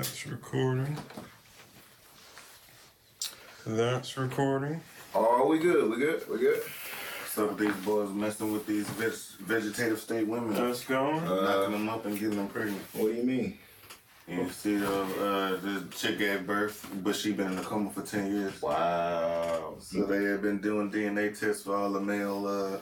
That's recording. That's recording. Oh, we good. We good. We good. Some of these boys messing with these veg- vegetative state women, That's going. uh, knocking them up and getting them pregnant. What do you mean? You see, uh, uh, the chick gave birth, but she been in a coma for ten years. Wow. So they have been doing DNA tests for all the male, uh,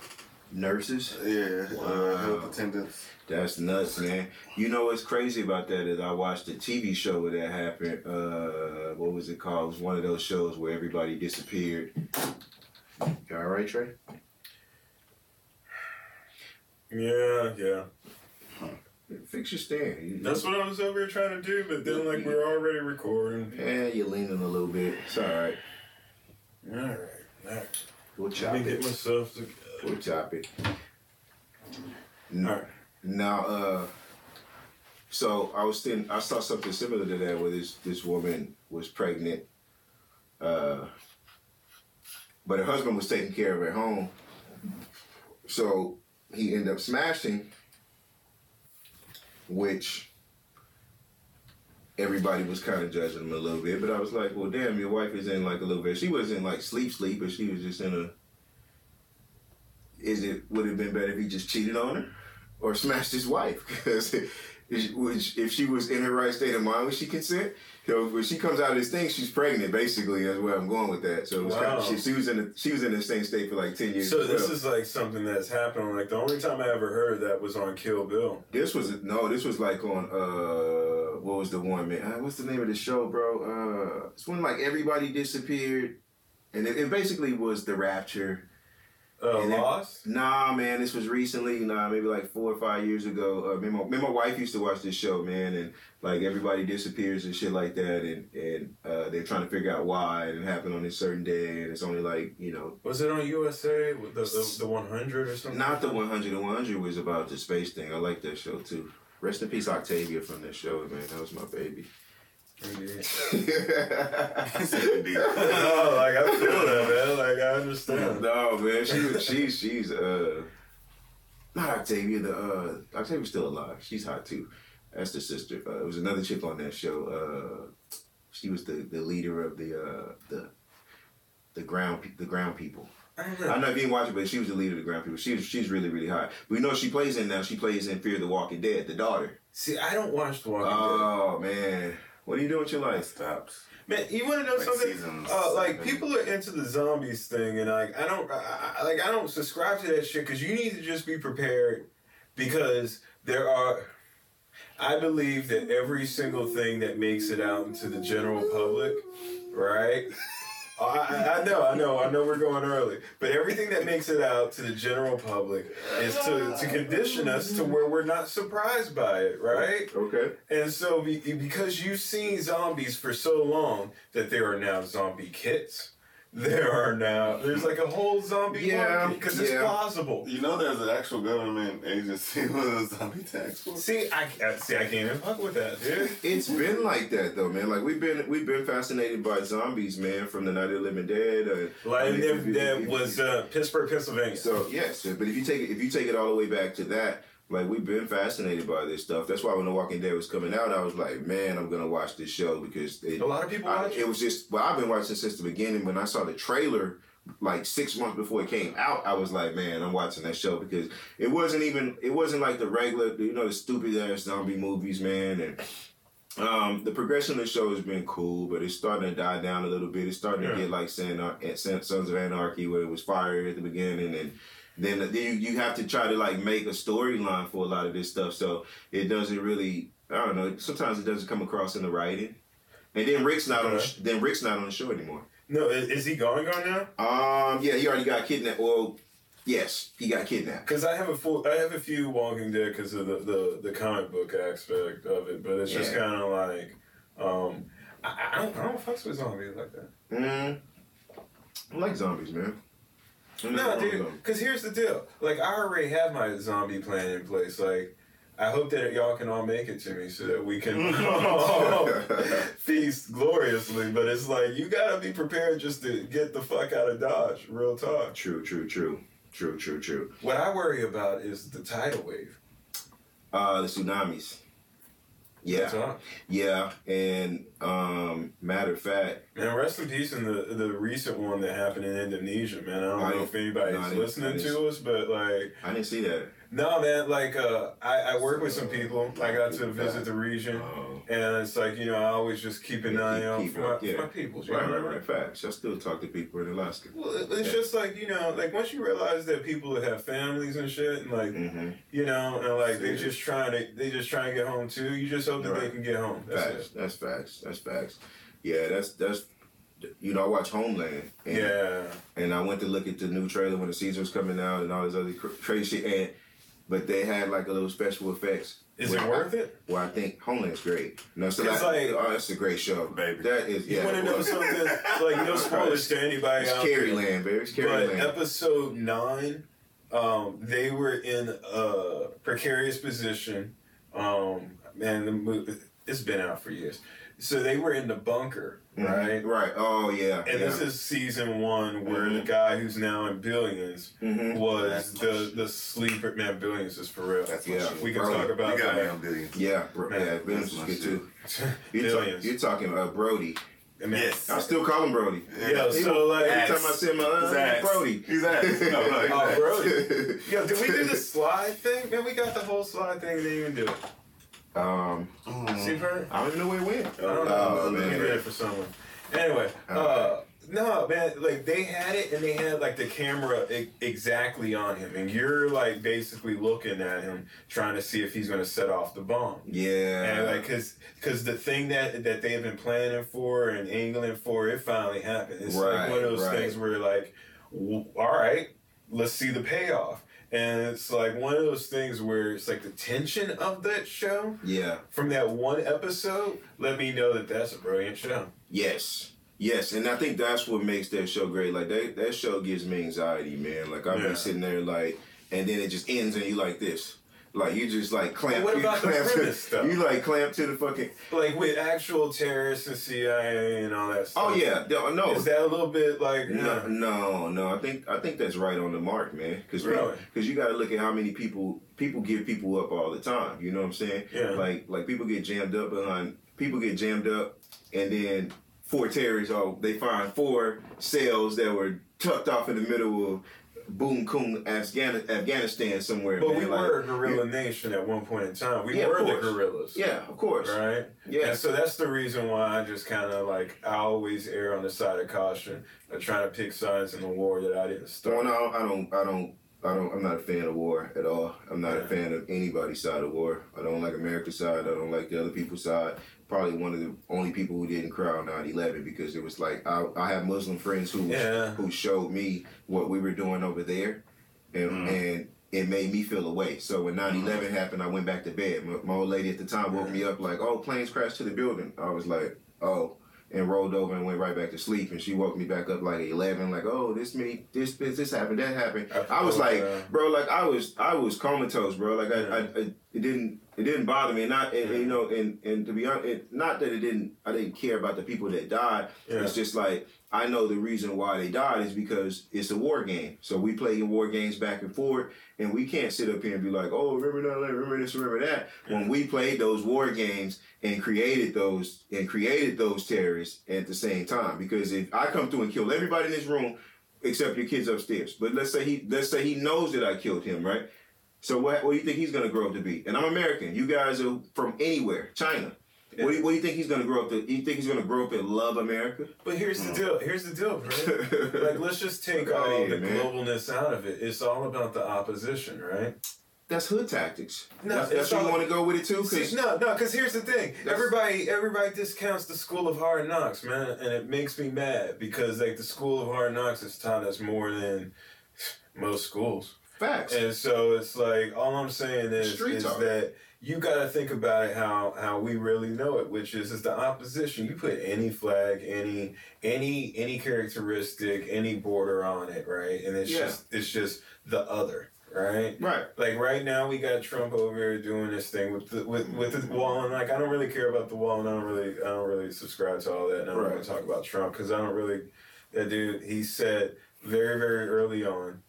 Nurses? yeah, Wow. uh, health attendants. That's nuts, man. You know what's crazy about that is I watched a TV show where that happened. Uh, what was it called? It was one of those shows where everybody disappeared. You all right, Trey? Yeah, yeah. Huh. Fix your stand. You- That's what I was over here trying to do, but then like we're already recording. Yeah, you're leaning a little bit. It's all right. All right, all right. We'll Let chop me get it. myself together. We'll chop it. No. Now, uh, so I was thinking, I saw something similar to that where this this woman was pregnant, uh, but her husband was taking care of her at home, so he ended up smashing, which everybody was kind of judging him a little bit. But I was like, well, damn, your wife is in like a little bit. She wasn't like sleep sleep, but she was just in a. Is it would it have been better if he just cheated on her? or smashed his wife because if she was in her right state of mind, would she consent? Know, when she comes out of this thing, she's pregnant. Basically, that's where I'm going with that. So it was kind of, she, she was in a, she was in the same state for like ten years. So this well. is like something that's happened. Like the only time I ever heard that was on Kill Bill. this was no, this was like on uh, what was the one man? Uh, what's the name of the show, bro? Uh, it's when like everybody disappeared, and it, it basically was the rapture. Uh, Lost. Nah, man, this was recently. Nah, maybe like four or five years ago. Uh, me, and my, me my wife used to watch this show, man, and like everybody disappears and shit like that, and and uh, they're trying to figure out why and it happened on this certain day, and it's only like you know, Was it on USA the the, the 100 or something? not the 100. The 100 was about the space thing. I like that show too. Rest in peace, Octavia from that show, man. That was my baby. Indeed. Indeed. oh, like I feel that, man. Like I understand. no, man, she was she's she's uh not Octavia. The uh Octavia's still alive. She's hot too. That's the sister. Uh, it was another chick on that show. Uh, she was the, the leader of the uh the the ground the ground people. I don't I know. don't know if you didn't watch it, but she was the leader of the ground people. She was, she's really really hot. We know she plays in now. She plays in Fear the Walking Dead. The daughter. See, I don't watch The Walking dead. Oh man, what are you doing with your life? stops. Man, you want to know Like something? season Uh, like people are into the zombies thing, and like I don't, I, I- like I don't subscribe to that shit because you need to just be prepared because there are. I believe that every single thing that makes it out into the general public, right? Oh, I, I, I know, I know, I know we're going early, but everything that makes it out to the general public is to, to condition us to where we're not surprised by it, right? Okay. And so, be, because you've seen zombies for so long, that there are now zombie kits. There are now there's like a whole zombie Yeah, market because it's yeah. plausible. You know, there's an actual government agency with a zombie tax force. See, I I- see. I can't even fuck with that, dude. It's been like that though, man. Like we've been we've been fascinated by zombies, man, from the Night of the Living Dead. Uh, Like I mean, that, if that if- was uh, Pittsburgh, Pennsylvania. So yes, but if you take it if you take it all the way back to that, like we've been fascinated by this stuff. That's why when The Walking Dead was coming out, I was like, man, I'm gonna watch this show because it, a lot of people I- watch it was just well, I've been watching since the beginning. When I saw the trailer, like six months before it came out, I was like, man, I'm watching that show because it wasn't even it wasn't like the regular, you know, the stupid ass zombie movies, man, and. Um, the progression of the show has been cool, but it's starting to die down a little bit. It's starting Yeah. to get like San- Sons of Anarchy, where it was fire at the beginning, and then then you, you have to try to like make a storyline for a lot of this stuff. So it doesn't really, I don't know. Sometimes it doesn't come across in the writing. And then Rick's not on. The then Rick's not on the show anymore. No, is, is he going on now? Um, yeah, he already got kidnapped. Well, yes, he got kidnapped. Because I have a full, I have a few Walking Dead because of the, the the comic book aspect of it, but it's just kind of like, um, I, I don't I don't fucks with zombies like that. Mm, I like zombies, man. No, dude. Because here's the deal. Like, I already have my zombie plan in place. Like, I hope that y'all can all make it to me so that we can feast gloriously. But it's like you gotta be prepared just to get the fuck out of Dodge. Real talk. True, true, true, true, true, true. What I worry about is the tidal wave. Uh, the tsunamis. Yeah. Yeah, and um, matter of fact, Man, rest in peace in the the recent one that happened in Indonesia, man. I don't I know if anybody's no, listening to us, but like, I didn't see that. no, man. Like, uh, I, I work with some people. I got to visit the region, Um, and it's like you know, I always just keep an Yeah, eye out for my, yeah. for my peoples. You right, know? right, right. Facts. I still talk to people in Alaska. Well, it- it's just like you know, like once you realize that people that have families and shit, and like Mm-hmm. you know, and like they Yeah. just trying to they just try and get home too. You just hope that they can get home. That's Facts. it. That's facts. That's facts. Yeah, that's that's. You know, I watch Homeland. And, Yeah. And I went to look at the new trailer when the season was coming out and all this other crazy shit. And but they had like a little special effects. Is where it worth it? Well, I think Homeland's great. No, so It's that, like- oh, that's a great show, Baby. That is yeah. You want to know something? Like no spoilers to anybody It's out there. Carrie Land, baby. It's Carrie But Land. episode nine, um, they were in a precarious position. Um, man, the movie it's been out for years. So they were in the bunker. Right? Right. Oh yeah. And yeah. this is season one, where Mhm. the guy who's now in Billions Mhm. was the the sleeper. Man, Billions is for real. That's Yeah. we can Bro, talk about got that. billions. Yeah, bro, Man, yeah, Billions is good too. You're, talk, Billions. you're talking uh, Brody. And man, Yes. I still call him Brody. Yo, He- so like, every time I see him, I'm like. Brody. He's ass. No, no, he's Oh. Brody. yo, did we do the slide thing? Man, we got the whole slide thing. Didn't even do it. Um, Mm. See, Vern? I don't even know where it went. I don't know. Oh, Maybe man. it for someone. Anyway, uh, no, man, like they had it and they had like the camera e- exactly on him, and you're like basically looking at him, trying to see if he's gonna set off the bomb. Yeah. And like, cause, cause the thing that that they have been planning for and angling for, it finally happened. It's like one of those right. things where like, w- all right, let's see the payoff. And it's like one of those things where it's like the tension of that show yeah. from that one episode let me know that that's a brilliant show. Yes. Yes, and I think that's what makes that show great. Like that that show gives me anxiety, man. Like I've Yeah. been sitting there like and then it just ends and you like this. Like you just like clamp Well, what you about the clamp premise, to, though? You like clamp to the fucking Like with actual terrorists and CIA and all that oh, stuff. Oh yeah, no. Is that a little bit like No, no, no. I think I think that's right on the mark, man. Because Really? you got to look at how many people people give people up all the time. You know what I'm saying? Yeah. Like like people get jammed up behind people get jammed up, and then four terrorists. Oh, they find four cells that were tucked off in the middle of Boom Kung, Afghan- Afghanistan somewhere. But man. we Like, were a guerrilla nation at one point in time. We Yeah, were the guerrillas. Yeah, of course. Right? Yeah. And so that's the reason why I just kind of like, I always err on the side of caution of trying to pick sides in the war that I didn't start. no, I don't, I don't, I don't. I'm not a fan of war at all. I'm not Yeah. a fan of anybody's side of war. I don't like America's side. I don't like the other people's side. Probably one of the only people who didn't cry on 9/11 because it was like I, I have Muslim friends who Yeah. who showed me what we were doing over there, and Mm. and it made me feel away. So when 9/11 happened, I went back to bed. My, my old lady at the time woke me up like, "Oh, planes crashed to the building." I was like, "Oh." And rolled over and went right back to sleep. And she woke me back up like eleven, like, "Oh, this many, this, this, this happened, that happened." I was Oh, like, yeah. bro, like I was, I was comatose, bro. Like I, Yeah. I, I it didn't, it didn't bother me. And not, and, Yeah. you know, and and to be honest, it, not that it didn't, I didn't care about the people that died. Yeah. It's just like I know the reason why they died is because it's a war game. So we play in war games back and forth, and we can't sit up here and be like, oh, remember that, remember this, remember that. When we played those war games and created those and created those terrorists at the same time, because if I come through and kill everybody in this room except your kids upstairs, but let's say he let's say he knows that I killed him, right? So what, what do you think he's gonna grow up to be? And I'm American. You guys are from anywhere, China. What, do you, what do you think he's gonna grow up to? You think he's gonna grow up and love America? But here's the hmm. deal. Here's the deal, bro. like, let's just take all here, the man. globalness out of it. It's all about the opposition, right? That's hood tactics. No, that's that's where you want to go with it too. See, no, no, because here's the thing. Everybody, everybody discounts the School of Hard Knocks, man, and it makes me mad because like the School of Hard Knocks has taught us more than most schools, facts. and so it's like all I'm saying is, is that you got to think about it how how we really know it, which is is the opposition. You put any flag, any any any characteristic, any border on it, right, and it's Yeah. just it's just the other, right? right. Like right now, we got Trump over here doing this thing with the with with the wall, and like I don't really care about the wall, and I don't really I don't really subscribe to all that, and I'm not Right. gonna talk about Trump because I don't really. That dude, he said very very early on,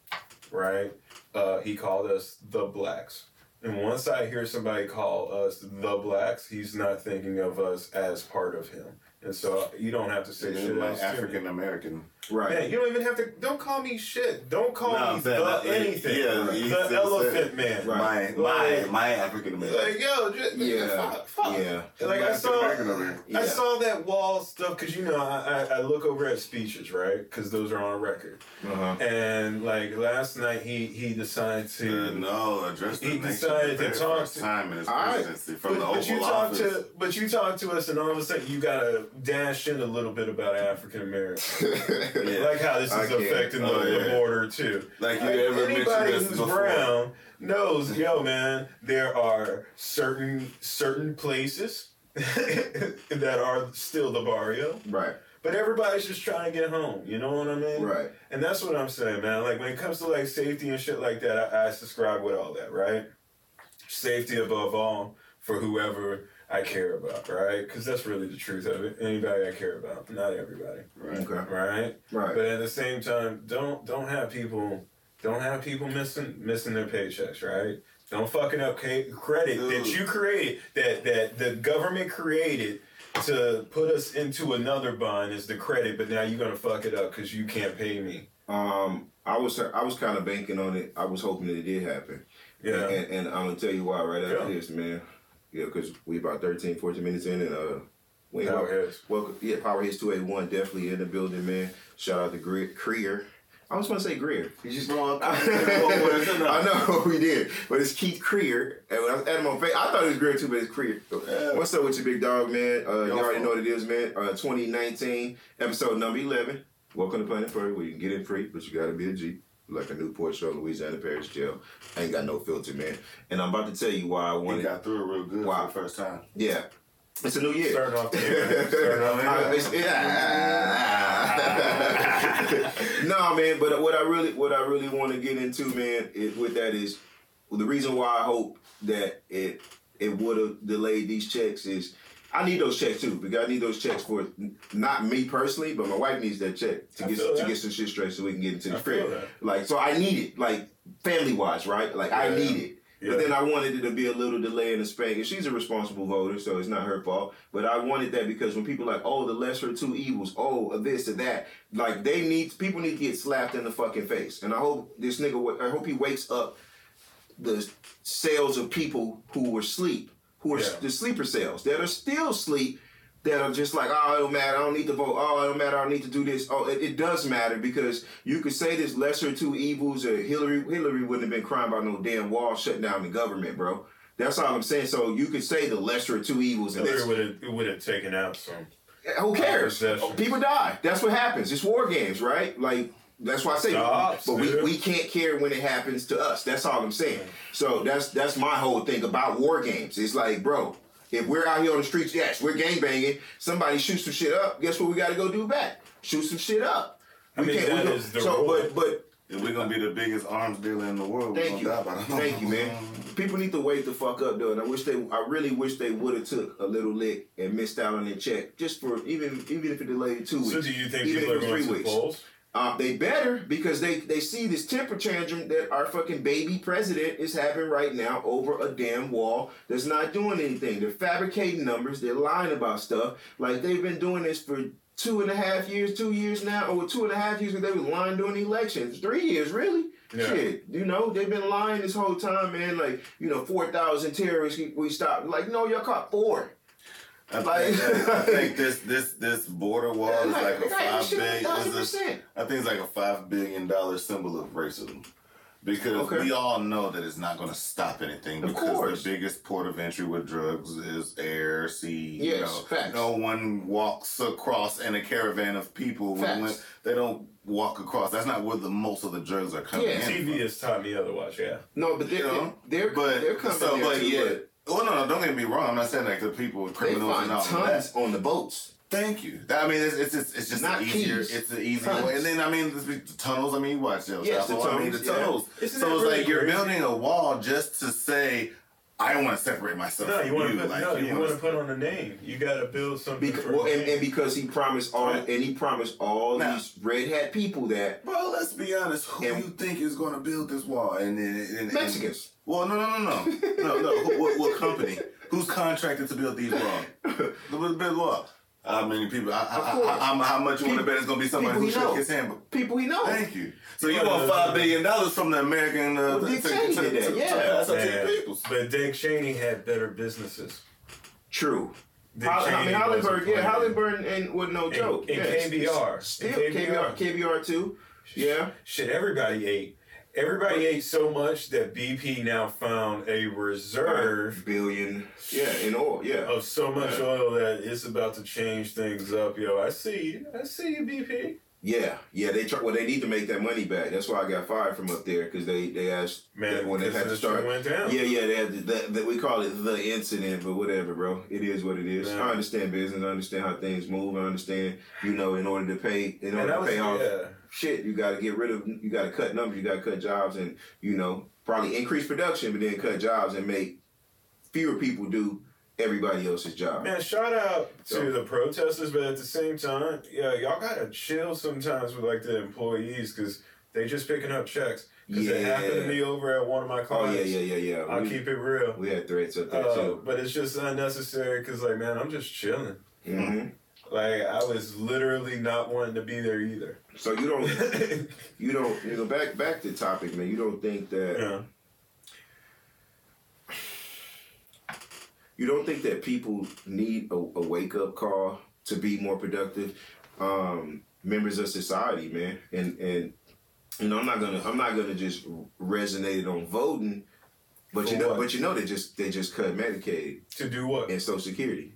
right? Uh, he called us the blacks, And once I hear somebody call us the blacks, he's not thinking of us as part of him. And so you don't have to say shit like else. African American. Right. Man, you don't even have to. Don't call me shit. Don't call No, me I'm saying the that, like, anything. yeah, you said- the elephant man. Right. My my Like- my African American. Like yo, just, Yeah. fuck, fuck. Yeah. Like I saw, American over here. I saw that wall stuff because you know I, I, I look over at speeches right because those are on record. Uh-huh. And like last night he he decided Uh, to. no, address the He decided to talk to- time in his All right. presidency from But, the but you Oval talk to but you talk to us and all of a sudden you gotta dash in a little bit about African Americans. Yeah. Like how this is affecting oh, the, Oh, the yeah. border too. Like you Like, ever mentioned anybody who's brown knows, yo man, there are certain certain places that are still the barrio, right. but everybody's just trying to get home. You know what I mean? Right. And that's what I'm saying, man. Like when it comes to like safety and shit like that, I, I subscribe with all that, right? Safety above all for whoever I care about, right? Because that's really the truth of it. Anybody I care about, not everybody, Right. Okay. right? Right. But at the same time, don't don't have people don't have people missing missing their paychecks, right? Don't fucking up ca- credit that you created that that the government created to put us into another bond is the credit, but now you're gonna fuck it up because you can't pay me. Um, I was I was kind of banking on it. I was hoping that it did happen. Yeah. And, and I'm gonna tell you why right after Yeah. this, man. Yeah, because we about 13, 14 minutes in, and uh, we ain't Power welcome, welcome. Yeah, Power Hits 281 definitely in the building, man. Shout out to Gre- Creer. I was gonna say Greer. You just know I know we did, but it's Keith Creer. And when I had him on face, I thought it was Greer too, but it's Creer. Yeah. What's up with your big dog, man? Uh, you already know what it is, man. Uh, 2019 episode number 11. Welcome to Planet Furry, where you can get in free, but you gotta be a G. Like a Newport show, Louisiana Parish Jail. I ain't got no filter, man. And I'm about to tell you why I He wanted. got through it real good Wow. for the first time. Yeah, it's a new year. Starting off the year, off the year. it's- yeah. no, man. But what I really, what I really want to get into, man, is, with that is the reason why I hope that it it would have delayed these checks is I need those checks too because I need those checks for not me personally, but my wife needs that check to I get to that. get some shit straight so we can get into the I crib. Like so, I need it, like family wise, right? Like I Yeah. need it. Yeah. But then I wanted it to be a little delay in the spank. And she's a responsible voter, so it's not her fault. But I wanted that because when people are like, oh, the lesser two evils, oh, this or that, like they need people need to get slapped in the fucking face. And I hope this nigga, I hope he wakes up the cells of people who were asleep, who are Yeah. the sleeper cells that are still asleep. That are just like, oh, it don't matter. I don't need to vote. Oh, it don't matter. I don't need to do this. Oh, it, it does matter because you could say this lesser two evils. Or Hillary, Hillary wouldn't have been crying about no damn wall shutting down the government, bro. That's all I'm saying. So you could say the lesser of two evils, and Hillary would have it would have taken out some. who cares? People die. That's what happens. It's war games, right? Like that's why I say, Stops, but we, we can't care when it happens to us. That's all I'm saying. So that's that's my whole thing about war games. It's like, bro, if we're out here on the streets, yes, we're gang banging. Somebody shoots some shit up. Guess what? We got to go do back. Shoot some shit up. I mean, that we is the so, rule. but but If we're gonna be the biggest arms dealer in the world, Thank you, thank you, man. People need to wake the fuck up, though. And I wish they, I really wish they would have took a little lick and missed out on their check, just for even even if it delayed two weeks. So do you think even people are going to three weeks. polls? Um, they better because they they see this temper tantrum that our fucking baby president is having right now over a damn wall that's not doing anything. They're fabricating numbers. They're lying about stuff. Like they've been doing this for two and a half years, two years now, or two and a half years. Because they were lying during the elections. Three years, really. Yeah. Shit, you know they've been lying this whole time, man. Like you know, four thousand terrorists we- we stopped. Like no, y'all caught four. I Like- think, I think this this this border wall is like a five billion. Is. I think it's like a five billion dollar symbol of racism. Because Okay. we all know that it's not going to stop anything Of because course. the biggest port of entry with drugs is air, sea. you Yes, know. facts. No one walks across in a caravan of people when, Facts. when they don't walk across. That's not where the most of the drugs are coming Yeah. in. TV from. has taught me otherwise. Yeah. No, but they're You know, they're But they're coming so, there but too, yeah. but Well, no, no, don't get me wrong. I'm not saying like the people, they criminals, find and all of that. tons on the boats. Thank you. I mean, it's it's just, it's just Not easier. keys. It's an easier Tons. way. And then I mean, the, the tunnels. I mean, watch those. Yes, the Chapo, I mean, the tunnels, yeah. so it's really like you're crazy? building a wall just to say, I don't want to separate myself No, from you want to put like, no, you, want to wanna- put on a name. You got to build something. Because, for well, and, and because he promised all, Right. and he promised all Now- these red hat people that Well, let's be honest. Who And- you think is going to build this wall? And, and, and, and Mexicans. Well, no, no, no, no, no, no. What, what company? Who's contracted to build these walls? The build wall. How many people? I, I, course. I, how, how much you want to bet it's going to be somebody who he shook know. his hand? people he knows. Thank you. So you want the- five the- billion dollars from the American uh, Well, Dick Cheney to, did that, to- yeah. to pass out to Man, the peoples. But Dick Cheney had better businesses. True. Dick Hol- I mean, Halliburton, yeah, playing. Halliburton and with no And- joke. and yes. KBR. Still And KBR, KBR too. Yeah. Shit, everybody ate. Everybody ate so much that BP now found a reserve Billion. Yeah, in oil. Yeah. of so much Yeah. oil that it's about to change things up. Yo, I see you. I see you, BP. Yeah, yeah. They try. Well, they need to make that money back. That's why I got fired from up there because they they asked Man, when they had to start. went down. Yeah, yeah. They had to, that, that we call it the incident, but whatever, bro. It is what it is. Yeah. I understand business. I understand how things move. I understand. You know, in order to pay, in order to pay off yeah. Shit, you got to get rid of. You got to cut numbers. You got to cut jobs, and you know, probably increase production, but then cut jobs and make fewer people do everybody else's job. Man, shout out to the protesters, but at the same time, yeah, y'all gotta chill sometimes with like the employees because they just picking up checks. Because it happened to Yeah. me over at one of my clients. Oh yeah, yeah, yeah, yeah. I'll we, keep it real. we had threats up there Uh, too. but it's just unnecessary because, like, man, I'm just chilling. hmm Like, I was literally not wanting to be there either. So you don't, you don't, you know, back back to topic, man. You don't think that yeah. you don't think that people need a, a wake up call to be more productive um, members of society, man. And and you know, I'm not gonna I'm not gonna just resonate it on voting, but For you know, what? but you know, they just they just cut Medicaid To do what? and Social Security.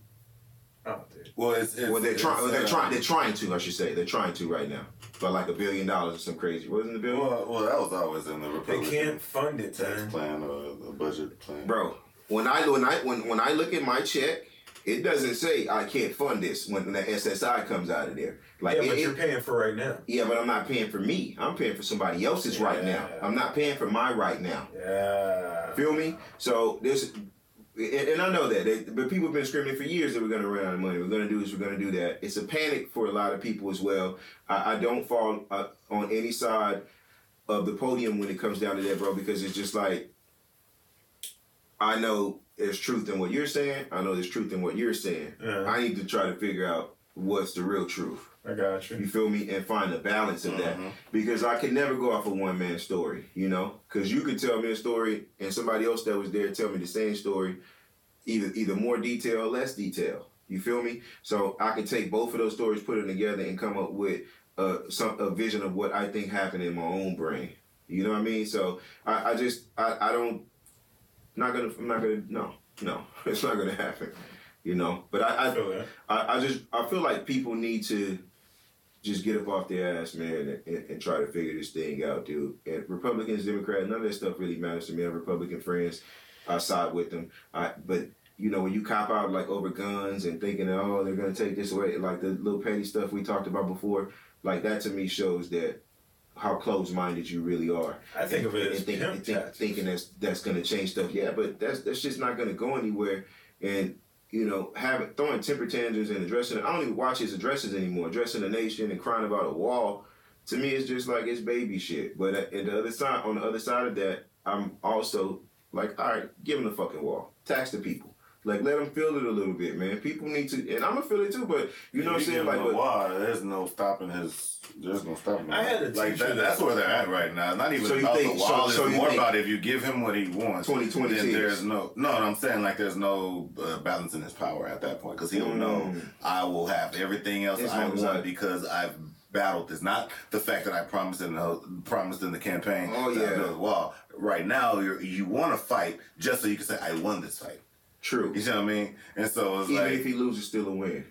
Dude. Well, it's, it's well, they're it's, trying. they're uh, trying. They're trying to. I should say. They're trying to right now. But like a billion dollars or some crazy. Wasn't the billion? Well, well, that was always in the They can't fund it, tax man. plan or the budget plan. Bro, when I when I when when I look at my check, it doesn't say I can't fund this when the SSI comes out of there. Like yeah, but it- you're paying for right now. yeah, but I'm not paying for me. I'm paying for somebody else's right now. I'm not paying for my right now. Yeah. Feel me? So there's, and, and I know that, they, but people have been screaming for years that we're going to run out of money. We're going to do this. We're going to do that. It's a panic for a lot of people as well. I, I don't fall uh, on any side of the podium when it comes down to that, bro, because it's just like I know there's truth in what you're saying. I know there's truth in what you're saying. Yeah. I need to try to figure out what's the real truth. I got You you. feel me? And find the balance of that. Mhm. Because I can never go off a one man story, you know? Because you could tell me a story and somebody else that was there tell me the same story, either either more detail or less detail. You feel me? So I can take both of those stories, put them together, and come up with uh, some a vision of what I think happened in my own brain. You know what I mean? So I, I just I, I don't not gonna I'm not gonna no no it's not gonna happen. You know, but I, I I. I, I just I feel like people need to just get up off their ass, man, and, and, and try to figure this thing out, dude. And Republicans, Democrats, none of that stuff really matters to me. I have Republican friends. I side with them. I but you know when you cop out like over guns and thinking that oh they're gonna take this away, like the little petty stuff we talked about before, like that to me shows that how closed minded you really are. I think of it And as think- think- thinking that's that's gonna change stuff. Yeah, but that's that's just not gonna go anywhere. And you know, having throwing temper tantrums and addressing I don't even watch his addresses anymore. Addressing the nation and crying about a wall. To me, it's just like it's baby shit. But at the other side, on the other side of that, I'm also like, all right, give him the fucking wall. Tax the people. Like, let them feel it a little bit, man. People need to, and I'm gonna feel it too. But you know what I'm saying? Like, him but, a there's no stopping his. There's no stopping. I had a him. like teacher that, that- That's where they're at right now. Not even So you about think- the so- wall. so it's more think- about if you give him what he wants. 2020 then there's no. No, I'm saying like there's no uh, balance in his power at that point because he'll know Mm. I will have everything else As I long want I- because I've battled this. Not the fact that I promised in the promised in the campaign. Oh, yeah. build a wall. Right now, you you want to fight just so you can say I won this fight. True. You see what I mean? And so it's Even like if he loses, still a win.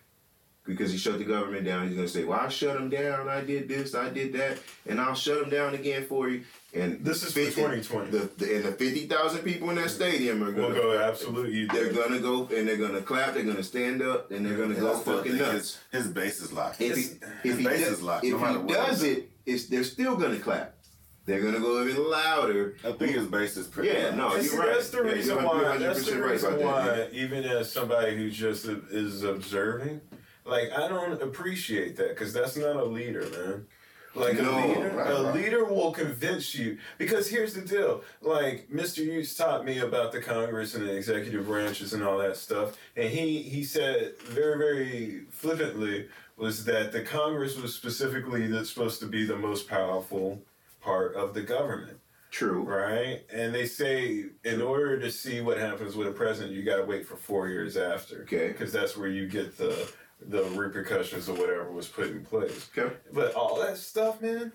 Because he shut the government down, he's gonna say, "Well, I shut him down. I did this, I did that, and I'll shut him down again for you." And This is for 2020. The, the, and the fifty thousand people in that stadium are We'll gonna, go absolutely. they're gonna go and they're gonna clap. They're gonna stand up and they're gonna go fucking nuts. His, his base is locked. If his he, his if he, base does, is locked. if no he does it, it's they're still gonna clap. They're gonna go even louder. I think his base is pretty. Yeah, high. no, you're right. That's the reason you're why. That's the right reason that, why. Even as somebody who just is observing, like I don't appreciate that because that's not a leader, man. Like No, a leader, right, a right. leader will convince you because here's the deal. Like Mr. Hughes taught me about the Congress and the executive branches and all that stuff, and he he said very very flippantly was that the Congress was specifically that's supposed to be the most powerful part of the government. True. Right? And they say in order to see what happens with a president, you got to wait for four years after. Okay. Because that's where you get the the repercussions of whatever was put in place. Okay. But all that stuff, man,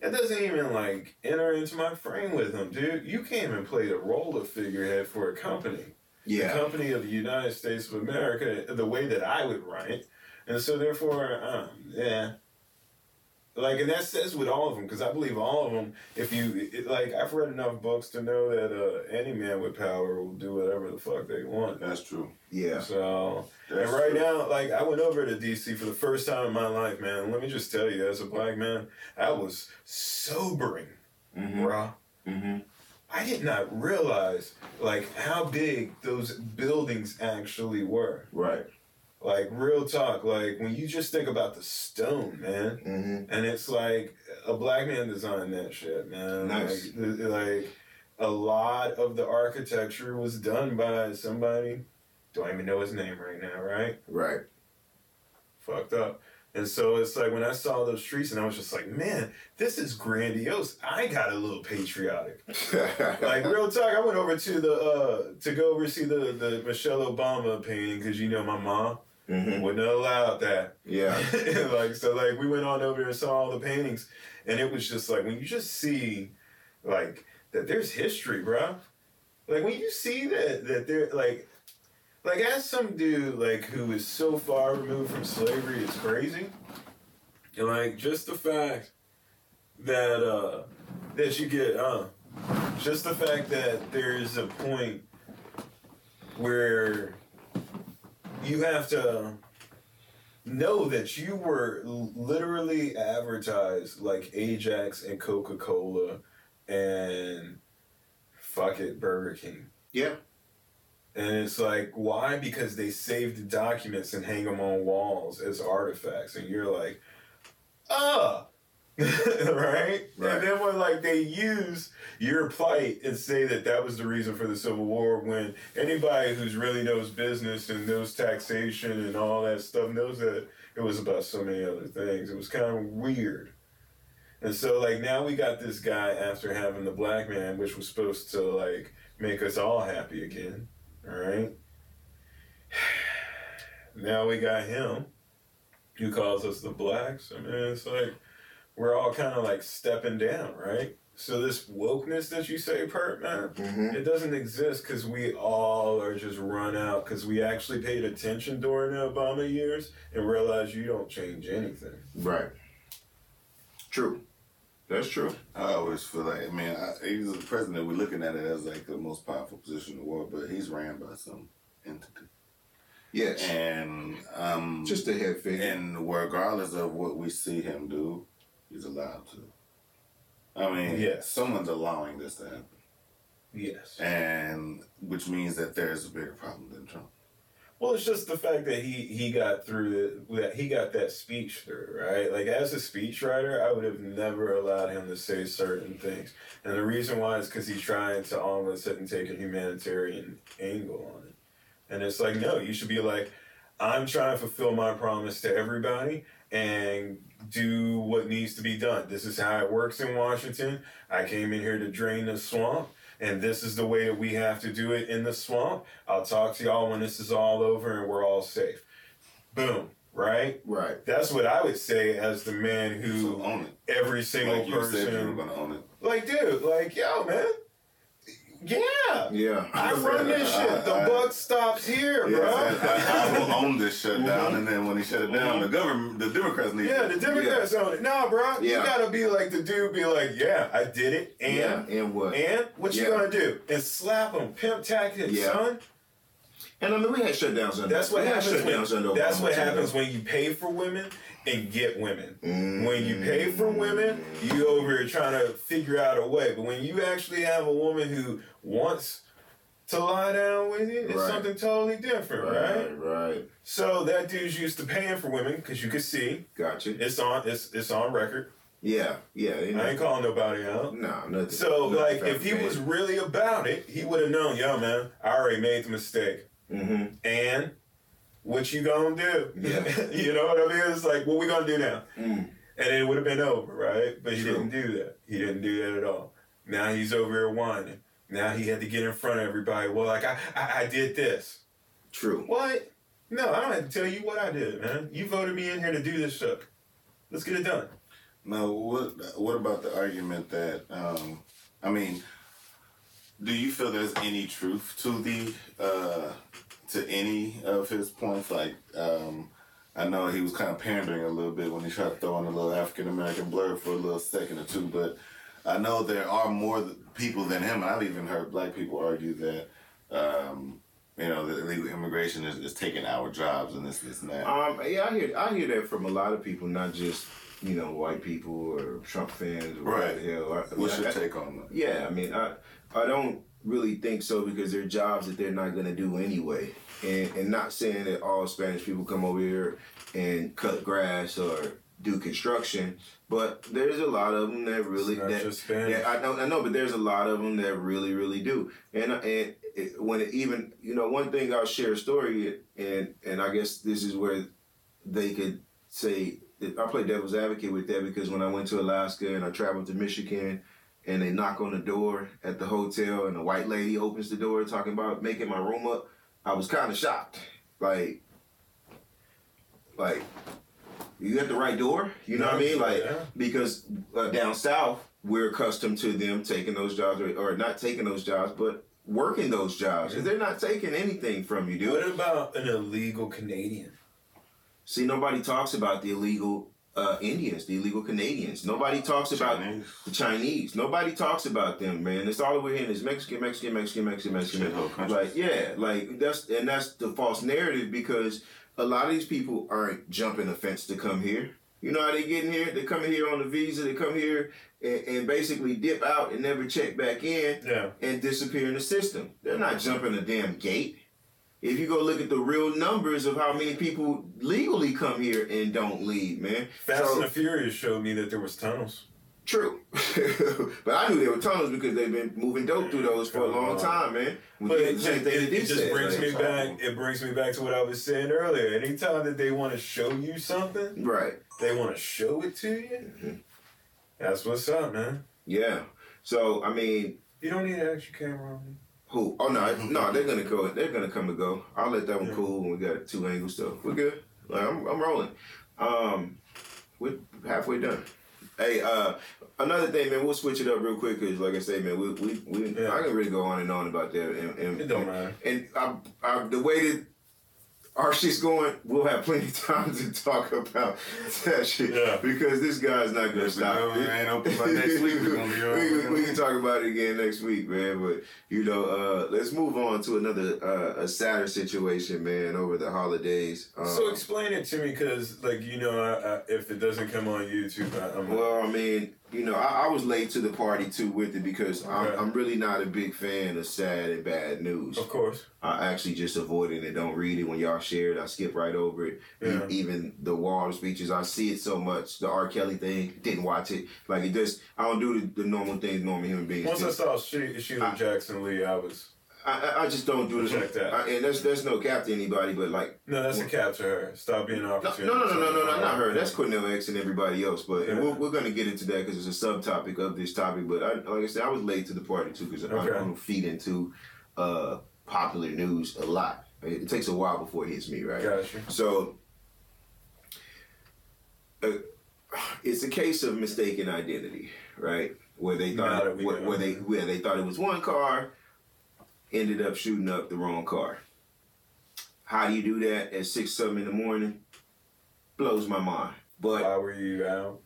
it doesn't even like enter into my frame with them, dude. You can't even play the role of figurehead for a company. The Yeah. company of the United States of America, the way that I would run it. And so, therefore, um, yeah. Like, and that says with all of them, because I believe all of them, if you, it, like, I've read enough books to know that uh, any man with power will do whatever the fuck they want. That's true. Yeah. So, That's and right true. now, like, I went over to DC for the first time in my life, man. Let me just tell you, as a black man, that was sobering, Mm-hmm. bruh. Mm-hmm. I did not realize like how big those buildings actually were. Right. Like real talk, like when you just think about the stone, man, Mm-hmm. and it's like a black man designed that shit, man. Nice. Like, like a lot of the architecture was done by somebody. Don't even know his name right now, right? Right. Fucked up. And so it's like when I saw those streets, and I was just like, man, this is grandiose. I got a little patriotic. like real talk, I went over to the uh to go over see the the Michelle Obama painting because you know my mom hmm wouldn't have allowed that. Yeah. like so, like we went on over there and saw all the paintings, and it was just like when you just see like that there's history, bro. Like when you see that that there like like as some dude like who is so far removed from slavery, it's crazy. And like just the fact that uh that you get uh just the fact that there is a point where you have to know that you were literally advertised like Ajax and Coca Cola and fuck it, Burger King. Yeah. And it's like, why? Because they save the documents and hang them on walls as artifacts. And you're like, ah. Right? Right. And then when like they use your plight and say that that was the reason for the Civil War, when anybody who's really knows business and knows taxation and all that stuff knows that it was about so many other things. It was kind of weird. And so like now we got this guy after having the black man, which was supposed to like make us all happy again. All right. Now we got him, who calls us the blacks. I mean, it's like we're all kind of like stepping down, right? So this wokeness that you say, Pert, man, Mm-hmm. it doesn't exist because we all are just run out because we actually paid attention during the Obama years and realized you don't change anything. Right. True. That's true. I always feel like, I mean, I, he's the president. We're looking at it as like the most powerful position in the world, but he's ran by some entity, Yes. and um, Just a head figure. and regardless of what we see him do, he's allowed to. I mean, Yes. someone's allowing this to happen, Yes. and which means that there's a bigger problem than Trump. Well, it's just the fact that he he got through the, that he got that speech through, right? Like as a speechwriter, I would have never allowed him to say certain things, and the reason why is because he's trying to almost sit and take a humanitarian angle on it, and it's like no, you should be like, I'm trying to fulfill my promise to everybody and do what needs to be done. This is how it works in Washington. I came in here to drain the swamp. And this is the way that we have to do it in the swamp. I'll talk to y'all when this is all over and we're all safe. Boom. Right? right. That's what I would say as the man So who own it. every single Like you said, you were person. to own it. Like, dude, like, yo, man. Yeah. Yeah. I run this shit. The I- buck stops here, Yeah, bro. I, I will own this shutdown, and then when he shut it down, the government, the Democrats need. Yeah, the Democrats own it. Nah, bro. You gotta be like the dude, be like, yeah, I did it. And yeah. And what? and what you gonna do? And slap him, pimp tactics, Yeah. son. And I mean, we had shutdowns under. That's what we happens. When, under that's Obama, what happens when you pay for women and get women. Mm. When you pay for women, you over here trying to figure out a way. But when you actually have a woman who wants to lie down with you, it's Right. something totally different, right? Right, right. So that dude's used to paying for women because you could see Gotcha. it's on it's it's on record. Yeah, yeah. I ain't calling nobody out. Nah, nothing. So nothing like, if he was really about it, he would have known, yo, man, I already made the mistake. Mm-hmm. And what you gonna do? Yeah. you know what I mean? It's like, what we gonna do now? Mm. And it would have been over, right? But he True. didn't do that. He didn't do that at all. Now he's over here whining. Now he had to get in front of everybody. Well, like I, I, I did this. True. What? No, I don't have to tell you what I did, man. You voted me in here to do this stuff. Let's get it done. Now, what what about the argument that um, I mean, do you feel there's any truth to the uh, to any of his points? Like, um, I know he was kind of pandering a little bit when he tried to throw in a little African American blur for a little second or two, but I know there are more people than him. And I've even heard black people argue that. Um, you know, the illegal immigration is, is taking our jobs and this, this, and that. Um, yeah, I hear I hear that from a lot of people, not just you know white people or Trump fans or Right. hell. I- What's yeah, your I- take on that? Yeah, I mean, I I don't really think so because they're jobs that they're not going to do anyway. And and not saying that all Spanish people come over here and cut grass or do construction, but there's a lot of them that really that yeah, I know, I know, but there's a lot of them that really, really do. And uh, and it, when it even, you know, one thing I'll share a story, and and I guess this is where they could say I play devil's advocate with that because when I went to Alaska and I traveled to Michigan, and they knock on the door at the hotel, and a white lady opens the door talking about making my room up, I was kind of shocked, like, like. You at the right door, you know what I mean? Like, Yeah. because uh, down south we're accustomed to them taking those jobs or, or not taking those jobs but working those jobs they're not taking anything from you dude What about an illegal Canadian? see nobody talks about the illegal uh, indians the illegal canadians nobody talks about Chinese. the chinese nobody talks about them man it's all we're hearing is mexican mexican mexican mexican mexican like yeah like that's and that's the false narrative because a lot of these people aren't jumping the fence to come here you know how they get in here? They come in here on the visa. They come here and, and basically dip out and never check back in Yeah. and disappear in the system. They're not jumping a damn gate. If you go look at the real numbers of how many people legally come here and don't leave, man. Fast So- and the Furious showed me that there was tunnels. True. but I knew there were tunnels because they've been moving dope through those for a long time, man. We But it, it, it, just brings me back. It brings me back to what I was saying earlier. Anytime that they want to show you something, Right. they want to show it to you. Mhm. That's what's up, man. Yeah. So I mean, You don't need an extra camera on me. Who? Oh no, no, they're gonna go. They're gonna come and go. I'll let that one Yeah. cool when we got two angles. So we're good. Like, I'm, I'm rolling. Um, we're halfway done. Hey, uh, another thing, man. We'll switch it up real quick because, like I say, man, we we, we Yeah. I can really go on and on about that. And, and It don't matter. And I, I, the way that our shit's going, we'll have plenty of time to talk about that shit. Yeah. Because this guy's not gonna stop. ain't open by next week, we're gonna be all we, can, we can talk about it again next week, man. But you know, uh, let's move on to another uh, a sadder situation, man. Over the holidays. Um, So explain it to me, because like you know, I, I, if it doesn't come on YouTube, I, I'm Well, I mean, you know, I, I was late to the party too with it because Okay. I'm, I'm really not a big fan of sad and bad news. of course. I actually just avoid it and don't read it when y'all share it. I skip right over it. Yeah. Even the Wall speeches, I see it so much. The R. Kelly thing, didn't watch it. Like it just, I don't do the, the normal things normal human beings Once do. I saw She- Sheila Jackson Lee, I was I, I, just don't do this. Check that. I, and that's that's no cap to anybody, but like no, that's a cap to her. Stop being an no, no, no, no, no, no, no, not her. That's Cornel X and everybody else. But Yeah. we're, we're gonna get into that because it's a subtopic of this topic. But I, like I said, I was late to the party too because I, I don't feed into uh, popular news a lot. It, it takes a while before it hits me, right? Gotcha. So uh, it's a case of mistaken identity, right? Where they thought where, where they where they thought it was one car, ended up shooting up the wrong car. How do you do that at six something in the morning? Blows my mind. But Why were you out?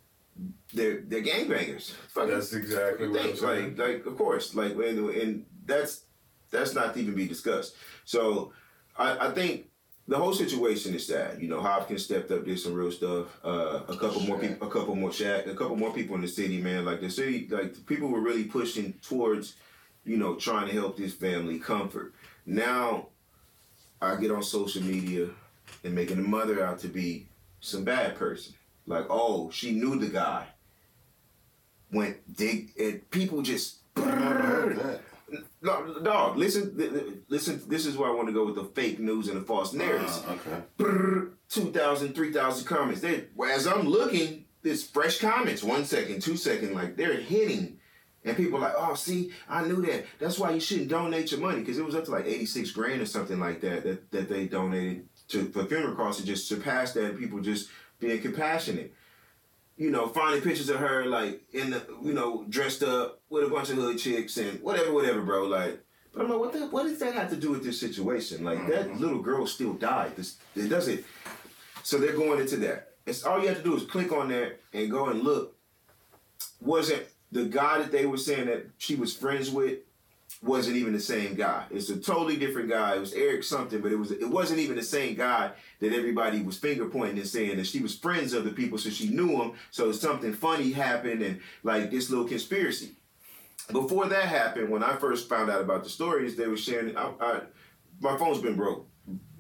they're they're gangbangers. Fucking That's exactly what I'm saying. Like like of course like and, and that's that's not to even be discussed. So I, I think the whole situation is sad. You know, Hopkins stepped up, did some real stuff. Uh, a couple more people, a couple more Shaq, a couple more people in the city, man. Like the city, like the people were really pushing towards, you know, trying to help this family comfort. Now, I get on social media and making the mother out to be some bad person. Like, oh, she knew the guy. Went dig, and people just. I never heard that. No, dog, listen, listen. This is where I want to go with the fake news and the false narratives. Uh, okay. Brrr, 2,000, 3,000 comments. They, as I'm looking, there's fresh comments. One second, two second, like they're hitting. And people are like, oh, see, I knew that. That's why you shouldn't donate your money because it was up to like 86 grand or something like that that, that they donated to for funeral costs. It just surpassed that. People just being compassionate. You know, finding pictures of her like in the, you know, dressed up with a bunch of hood chicks and whatever, whatever, bro. Like, but I'm like, what the, what does that have to do with this situation? Like that mm-hmm. little girl still died. This it doesn't. So they're going into that. It's all you have to do is click on that and go and look. Wasn't the guy that they were saying that she was friends with wasn't even the same guy. It's a totally different guy. It was Eric something, but it was it wasn't even the same guy that everybody was finger pointing and saying that she was friends of the people, so she knew him. So something funny happened and like this little conspiracy. Before that happened, when I first found out about the stories, they were sharing. I, I, my phone's been broke.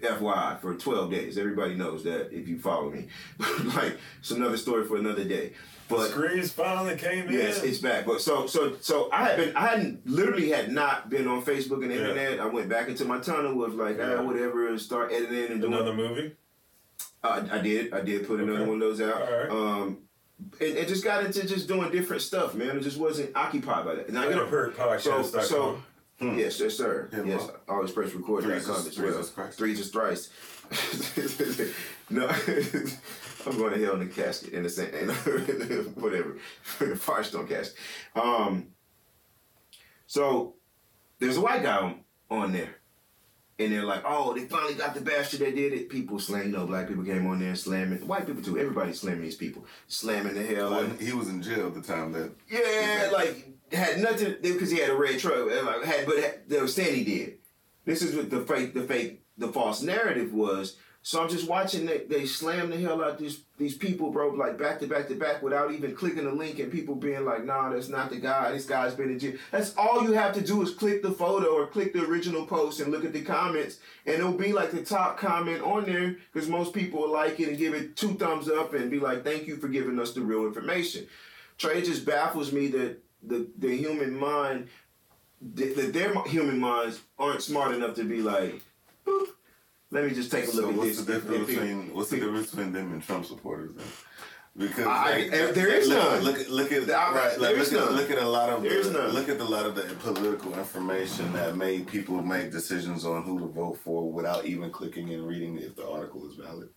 FYI, for 12 days. Everybody knows that if you follow me. like, it's another story for another day. But Screens finally came in. Yes, it's back. But so so so I had been I hadn't literally had not been on Facebook and the Yeah. internet. I went back into my tunnel of like Yeah. ah, whatever and start editing and doing. Another movie. I, I did I did put another one of those out. All right. Um, and, and just got into just doing different stuff, man. I just wasn't occupied by that. And I I get heard podcast. so so. Hmm. Yes, yes, sir. Hit 'em yes, up. Always press record Threes that is- comment as threes well. is Christ. Threes is thrice. no, I'm going to hell in a casket in the same, whatever, Firestone casket. Um, so there's a white guy on, on there, and they're like, "Oh, they finally got the bastard that did it." People slam, you know, black people came on there slamming, white people too. Everybody slamming these people, slamming the hell out. He was in jail at the time that. Yeah, like had nothing because he had a red truck. Like, had but had, they were saying he did. This is what the fake, the fake, the false narrative was. So I'm just watching they, they slam the hell out these these people, bro, like back to back to back without even clicking the link and people being like, nah, that's not the guy. This guy's been in jail. That's all you have to do is click the photo or click the original post and look at the comments, and it'll be like the top comment on there because most people will like it and give it two thumbs up and be like, thank you for giving us the real information. Trey just baffles me that the the human mind that their human minds aren't smart enough to be like, "Boop, let me just take a look So at what's this. the difference between what's the difference between them and Trump supporters then? Because I- like, eh, there is look, none. Look, at look at I- right, like, look at look at a lot of the, none. look at a lot of the political information that made people make decisions on who to vote for without even clicking and reading if the article is valid.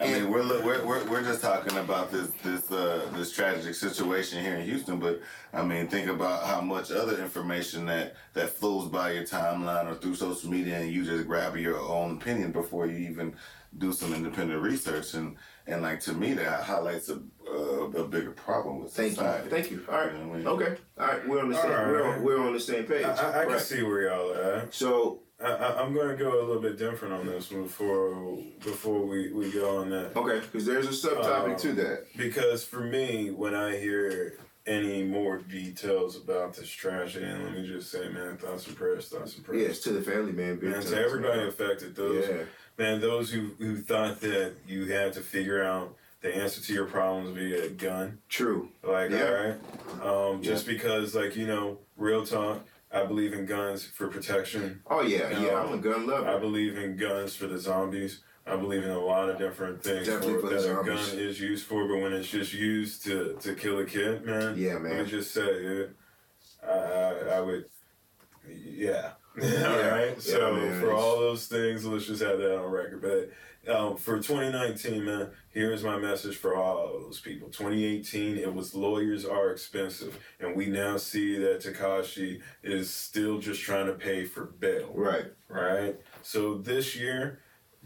I mean, we're, we're we're we're just talking about this this uh, this tragic situation here in Houston, but I mean, think about how much other information that that flows by your timeline or through social media, and you just grab your own opinion before you even do some independent research, and and like to me, that highlights a uh, a bigger problem with Thank society. you, thank you. All right, You know I mean? okay, all right. We're on the All same. We're, on, we're on the same page. I, I, I can see where y'all at. So I, I, I'm going to go a little bit different on this before before we, we go on that. okay, because there's a subtopic Um, to that. Because for me, when I hear any more details about this tragedy, and let me just say, man, thoughts and prayers, thoughts and prayers. Yes, to the family, man. Big And to everybody affected, those Yeah. man, those who, who thought that you had to figure out the answer to your problems via a gun, True. like Yeah. all right, um, just because like you know, real talk, I believe in guns for protection. Oh yeah, No. yeah. I'm a gun lover. I believe in guns for the zombies. I believe in a lot of different things Definitely for the that a gun is used for, but when it's just used to, to kill a kid, man. Yeah, man. Let me just say, dude, I, I, I would, yeah. all Yeah. right. Yeah, so man, for all those things, let's just have that on record. But um, for 2019, man, here's my message for all of those people. 2018, it was lawyers are expensive, and we now see that Tekashi is still just trying to pay for bail Right. right? So this year,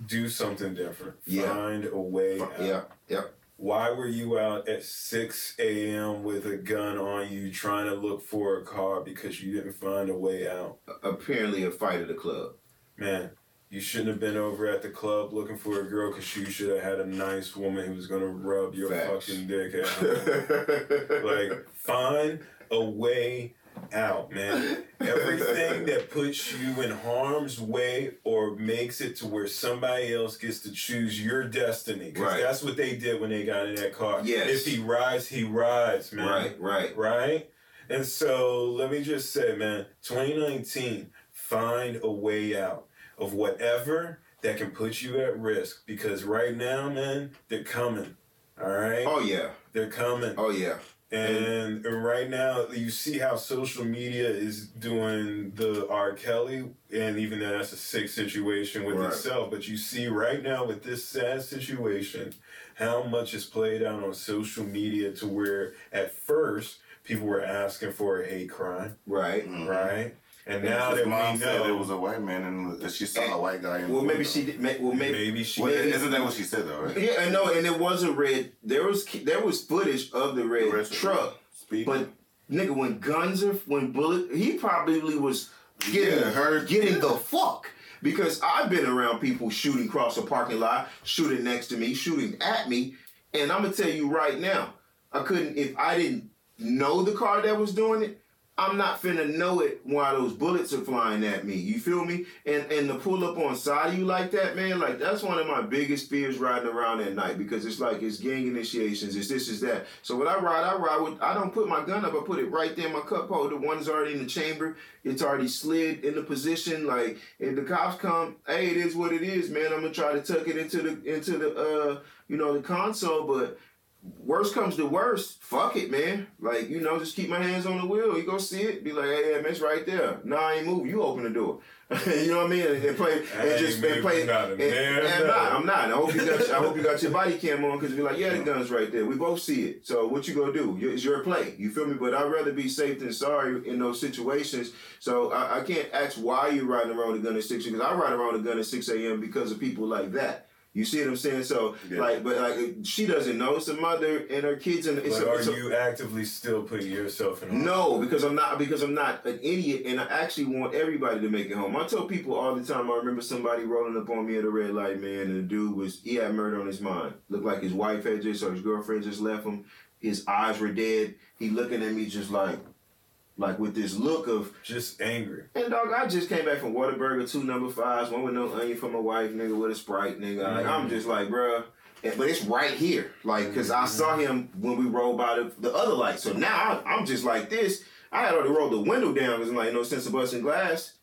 do something different. Yeah. Find a way out. Yeah. Yeah. Why were you out at 6 a.m. with a gun on you trying to look for a car because you didn't find a way out? Apparently a fight at the club. man, you shouldn't have been over at the club looking for a girl because you should have had a nice woman who was gonna rub your Facts. fucking dick at home. like, find a way out, man. Everything that puts you in harm's way or makes it to where somebody else gets to choose your destiny. Because Right. that's what they did when they got in that car. Yes. If he rides, he rides, man right, right. right? And so let me just say, man, 2019, find a way out of whatever that can put you at risk because right now, man, they're coming. All right? Oh yeah, They're coming. oh yeah. And and right now, you see how social media is doing the R. Kelly, and even though that's a sick situation with Right. itself, but you see right now with this sad situation, how much is played out on social media to where at first people were asking for a hate crime, Right. Mhm. right? And now his that mom we said know, it was a white man and she saw a white guy in the Well, maybe she did. may- Well, maybe. maybe she Well, maybe- isn't that what she said though, right? Yeah, I know, and it was a red. There was there was footage of the red Red truck, Speak. but nigga, when guns are when bullet, he probably was getting Yeah, her- getting the fuck. Because I've been around people shooting across a parking lot, shooting next to me, shooting at me, and I'm gonna tell you right now, I couldn't if I didn't know the car that was doing it. I'm not finna know it while those bullets are flying at me. You feel me? And and to pull up on side of you like that, man, like that's one of my biggest fears riding around at night because it's like it's gang initiations, it's this, is that. So when I ride, I ride with I don't put my gun up, I put it right there in my cup holder. One's already in the chamber, it's already slid in the position. Like if the cops come, hey, it is what it is, man. I'm gonna try to tuck it into the into the uh you know the console, but worst comes to worst, fuck it, man. Like, you know, just keep my hands on the wheel. You go see it, be like, hey, yeah, man, it's right there. Nah, I ain't move. You open the door. you know what I mean? And, and play, and just and play. and- man, and I'm not. I'm not. I hope you got. I hope you got your body cam on because you're like, yeah, the gun's right there. We both see it. So what you gonna do? It's your play. You feel me? But I'd rather be safe than sorry in those situations. So I, I can't ask why you're riding around with a gun at six because I ride around with a gun at six a.m. because of people like that. You see what I'm saying? So Yeah. like, but like, she doesn't know. It's a mother and her kids, and it's but a, are it's a- you actively still putting yourself in no, because I'm not because I'm not an idiot, and I actually want everybody to make it home. I tell people all the time. I remember somebody rolling up on me at a red light, man, and the dude was he had murder on his mind. Looked like his wife had just or his girlfriend just left him. His eyes were dead. He looking at me just like, like with this look of Just angry. and dog, I just came back from Whataburger, two number fives, one with no onion for my wife, nigga, with a Sprite, nigga. Like, I'm mm. just like, bruh. and- But it's right here. Like, because I mm. saw him when we rolled by the, the other light. So now I, I'm just like this. I had already rolled the window down because I'm like, no sense of busting glass.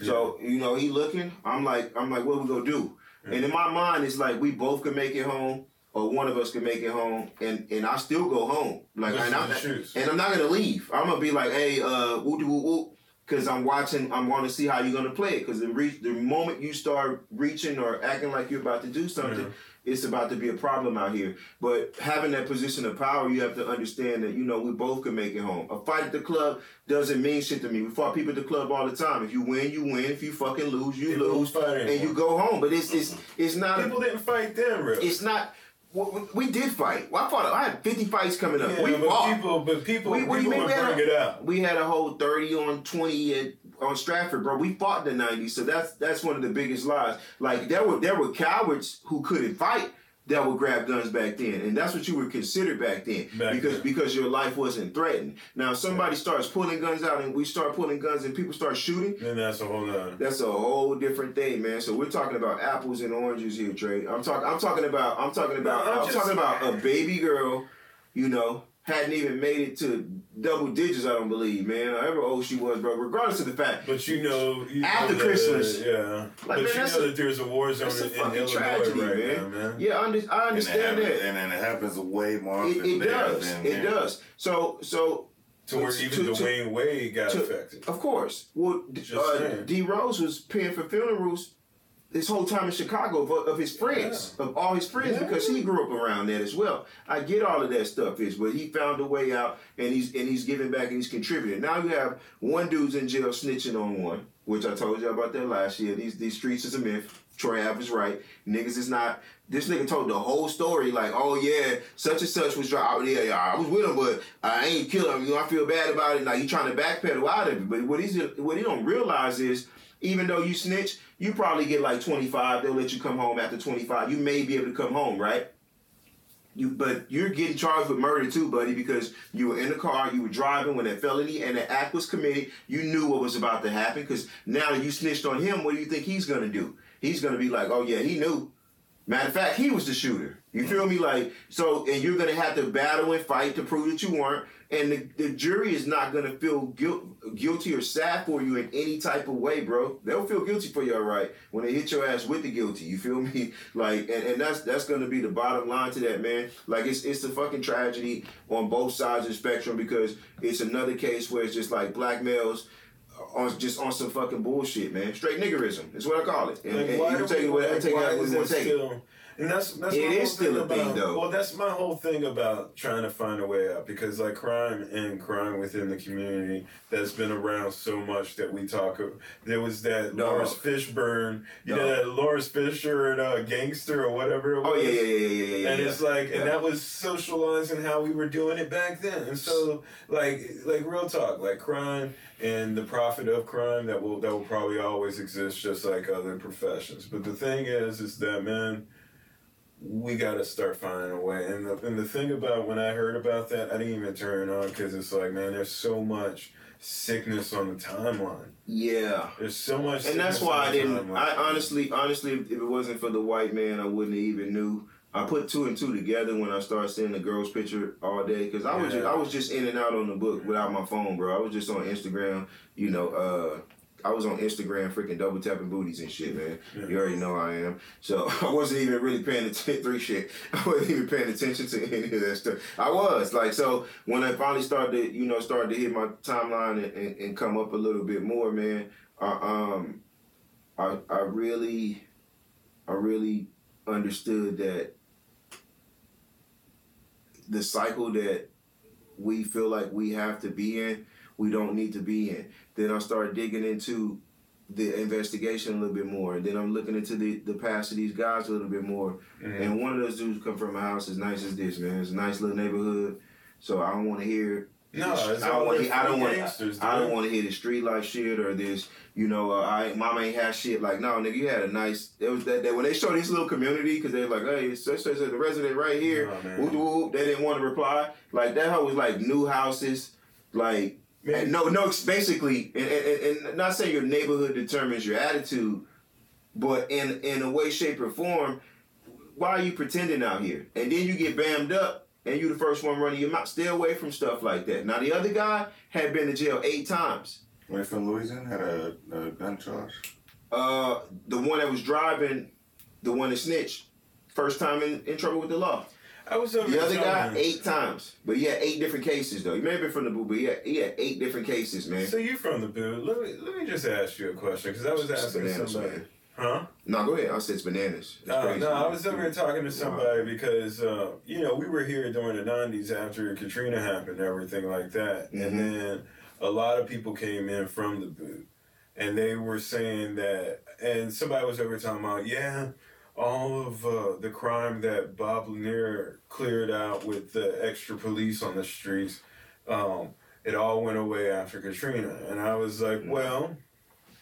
So, you know, he looking. I'm like, I'm like, what we gonna do? And in my mind, it's like we both can make it home, or one of us can make it home, and and I still go home. Like, and I'm, one you choose? and I'm not gonna leave. I'm gonna be like, hey, uh, whoop whoop whoop, because I'm watching. I'm gonna see how you're gonna play it. Because the re- the moment you start reaching or acting like you're about to do something, it's about to be a problem out here. But having that position of power, you have to understand that you know we both can make it home. A fight at the club doesn't mean shit to me. We fought people at the club all the time. If you win, you win. If you fucking lose, you People lose, and you go home. But it's it's it's not. People didn't fight them, really. it's not. We, we did fight. Well, I fought. I had 50 fights coming up. yeah, we but fought. people, but people, We- what do you people mean we had a- it out. We had a whole thirty on twenty at, on Stratford, bro. We fought in the '90s, so that's that's one of the biggest lies. Like there were there were cowards who couldn't fight that would grab guns back then, and that's what you were considered back then Back because then. because your life wasn't threatened. Now if somebody starts pulling guns out, and we start pulling guns, and people start shooting. Then that's a whole nother. That's a whole different thing, man. So we're talking about apples and oranges here, Trey. I'm talking. I'm talking about. I'm talking about. No, I'm I'm, talking about a baby girl. You know, hadn't even made it to double digits. I don't believe, man. However old she was, bro. Regardless of the fact. But you know, you After know that, Christmas. yeah. but man, you know a- that there's a war zone That's a in, in fucking Illinois tragedy, right man. now, man. Yeah, I, under, I And understand happens, that. and then it happens way more It, often it there does. than It here. does. So so To where to- even to- Dwyane Wade got to- affected. Of course. Well, D- uh. D Rose was paying for funerals this whole time in Chicago of, of his friends, of all his friends, Yeah. because he grew up around that as well. I get all of that stuff, is but he found a way out, and he's and he's giving back and he's contributing. Now you have one dude's in jail snitching on one, which I told you about that last year. These these streets is a myth. Troy Ave is right. Niggas is not. This nigga told the whole story, like, oh yeah, such and such was driving. Yeah, yeah, I was with him, but I ain't kill him. You know, I feel bad about it. Like he trying to backpedal out of it. But what he's what he don't realize is even though you snitch, you probably get like 25. They'll let you come home after 25. You may be able to come home, right? You, but you're getting charged with murder too, buddy, because you were in the car, you were driving when that felony and the act was committed. You knew what was about to happen because now that you snitched on him, what do you think he's gonna do? He's gonna be like, oh yeah, he knew. Matter of fact, he was the shooter. You feel me? Like so, and you're gonna have to battle and fight to prove that you weren't. And the, the jury is not gonna feel guilt, guilty or sad for you in any type of way, bro. They'll feel guilty for you, all right, when they hit your ass with the guilty. You feel me? Like, and, and that's that's gonna be the bottom line to that, man. Like, it's it's a fucking tragedy on both sides of the spectrum because it's another case where it's just like black males on just on some fucking bullshit, man. Straight niggerism. That's what I call it. And, Like, and why you can take it take why it is however you that still- And that's that's It my is whole still thing a thing, about, though. Well, that's my whole thing about trying to find a way out because like crime and crime within the community that's been around so much that we talk. Of, there was that Dog. Lawrence Fishburne, you know that Lawrence Fishburne and uh, gangster or whatever it was. Oh yeah, yeah, yeah, yeah, yeah, yeah. and yeah. it's like, Yeah. and that was socializing how we were doing it back then. And so, like, like real talk, like crime and the profit of crime that will that will probably always exist, just like other professions. But the thing is, is that man, we got to start finding a way. And the and the thing about when I heard about that, I didn't even turn it on because it's like, man, there's so much sickness on the timeline. yeah. There's so much, And that's why I didn't. timeline. I honestly, honestly, if it wasn't for the white man, I wouldn't have even knew. I put two and two together when I started seeing the girl's picture all day because I was Yeah. just, I was just in and out on the book without my phone, bro. I was just on Instagram, you know. uh I was on Instagram, freaking double tapping booties and shit, man. Yeah. You already know I am. So I wasn't even really paying attention. Three shit. I wasn't even paying attention to any of that stuff. I was like, so when I finally started, to, you know, started to hit my timeline and, and, and come up a little bit more, man. I, um, I I really, I really understood that the cycle that we feel like we have to be in, we don't need to be in. Then I start digging into the investigation a little bit more. And then I'm looking into the, the past of these guys a little bit more. Mhm. And one of those dudes come from a house as nice as this, man. It's a nice little neighborhood. So I don't want to hear. No, this- it's I don't want. them I don't want. I don't want to hear the street life shit or this. You know, uh, I mama ain't had shit. Like, no, nigga, you had a nice. It was that, that when they show this little community because they're like, hey, it's such such the resident right here. Whoop, whoop. They didn't want to reply. Like that hoe was like new houses, like Man, no, no. it's Basically, and, and, and not saying your neighborhood determines your attitude, but in in a way, shape, or form, why are you pretending out here? And then you get bammed up, and you the first one running your mouth. Stay away from stuff like that. Now the other guy had been to jail eight times. Wait from Louisiana had a, a gun charge. Uh, the one that was driving, the one that snitched, first time in, in trouble with the law. I was over The other guy, eight times. But he had eight different cases, though. He may have been from the boo, but he had, he had eight different cases, man. So you from the boo? Let me let me just ask you a question because I was It's asking bananas, somebody. man. Huh? No, go ahead. I said it's bananas. It's Uh, crazy. no, I was over here talking to somebody because uh, you know we were here during the '90s after Katrina happened and everything like that, Mhm. and then a lot of people came in from the boot, and they were saying that, and somebody was over talking about, yeah, all of uh, the crime that Bob Lanier cleared out with the extra police on the streets, um, it all went away after Katrina, and I was like, Mhm. well.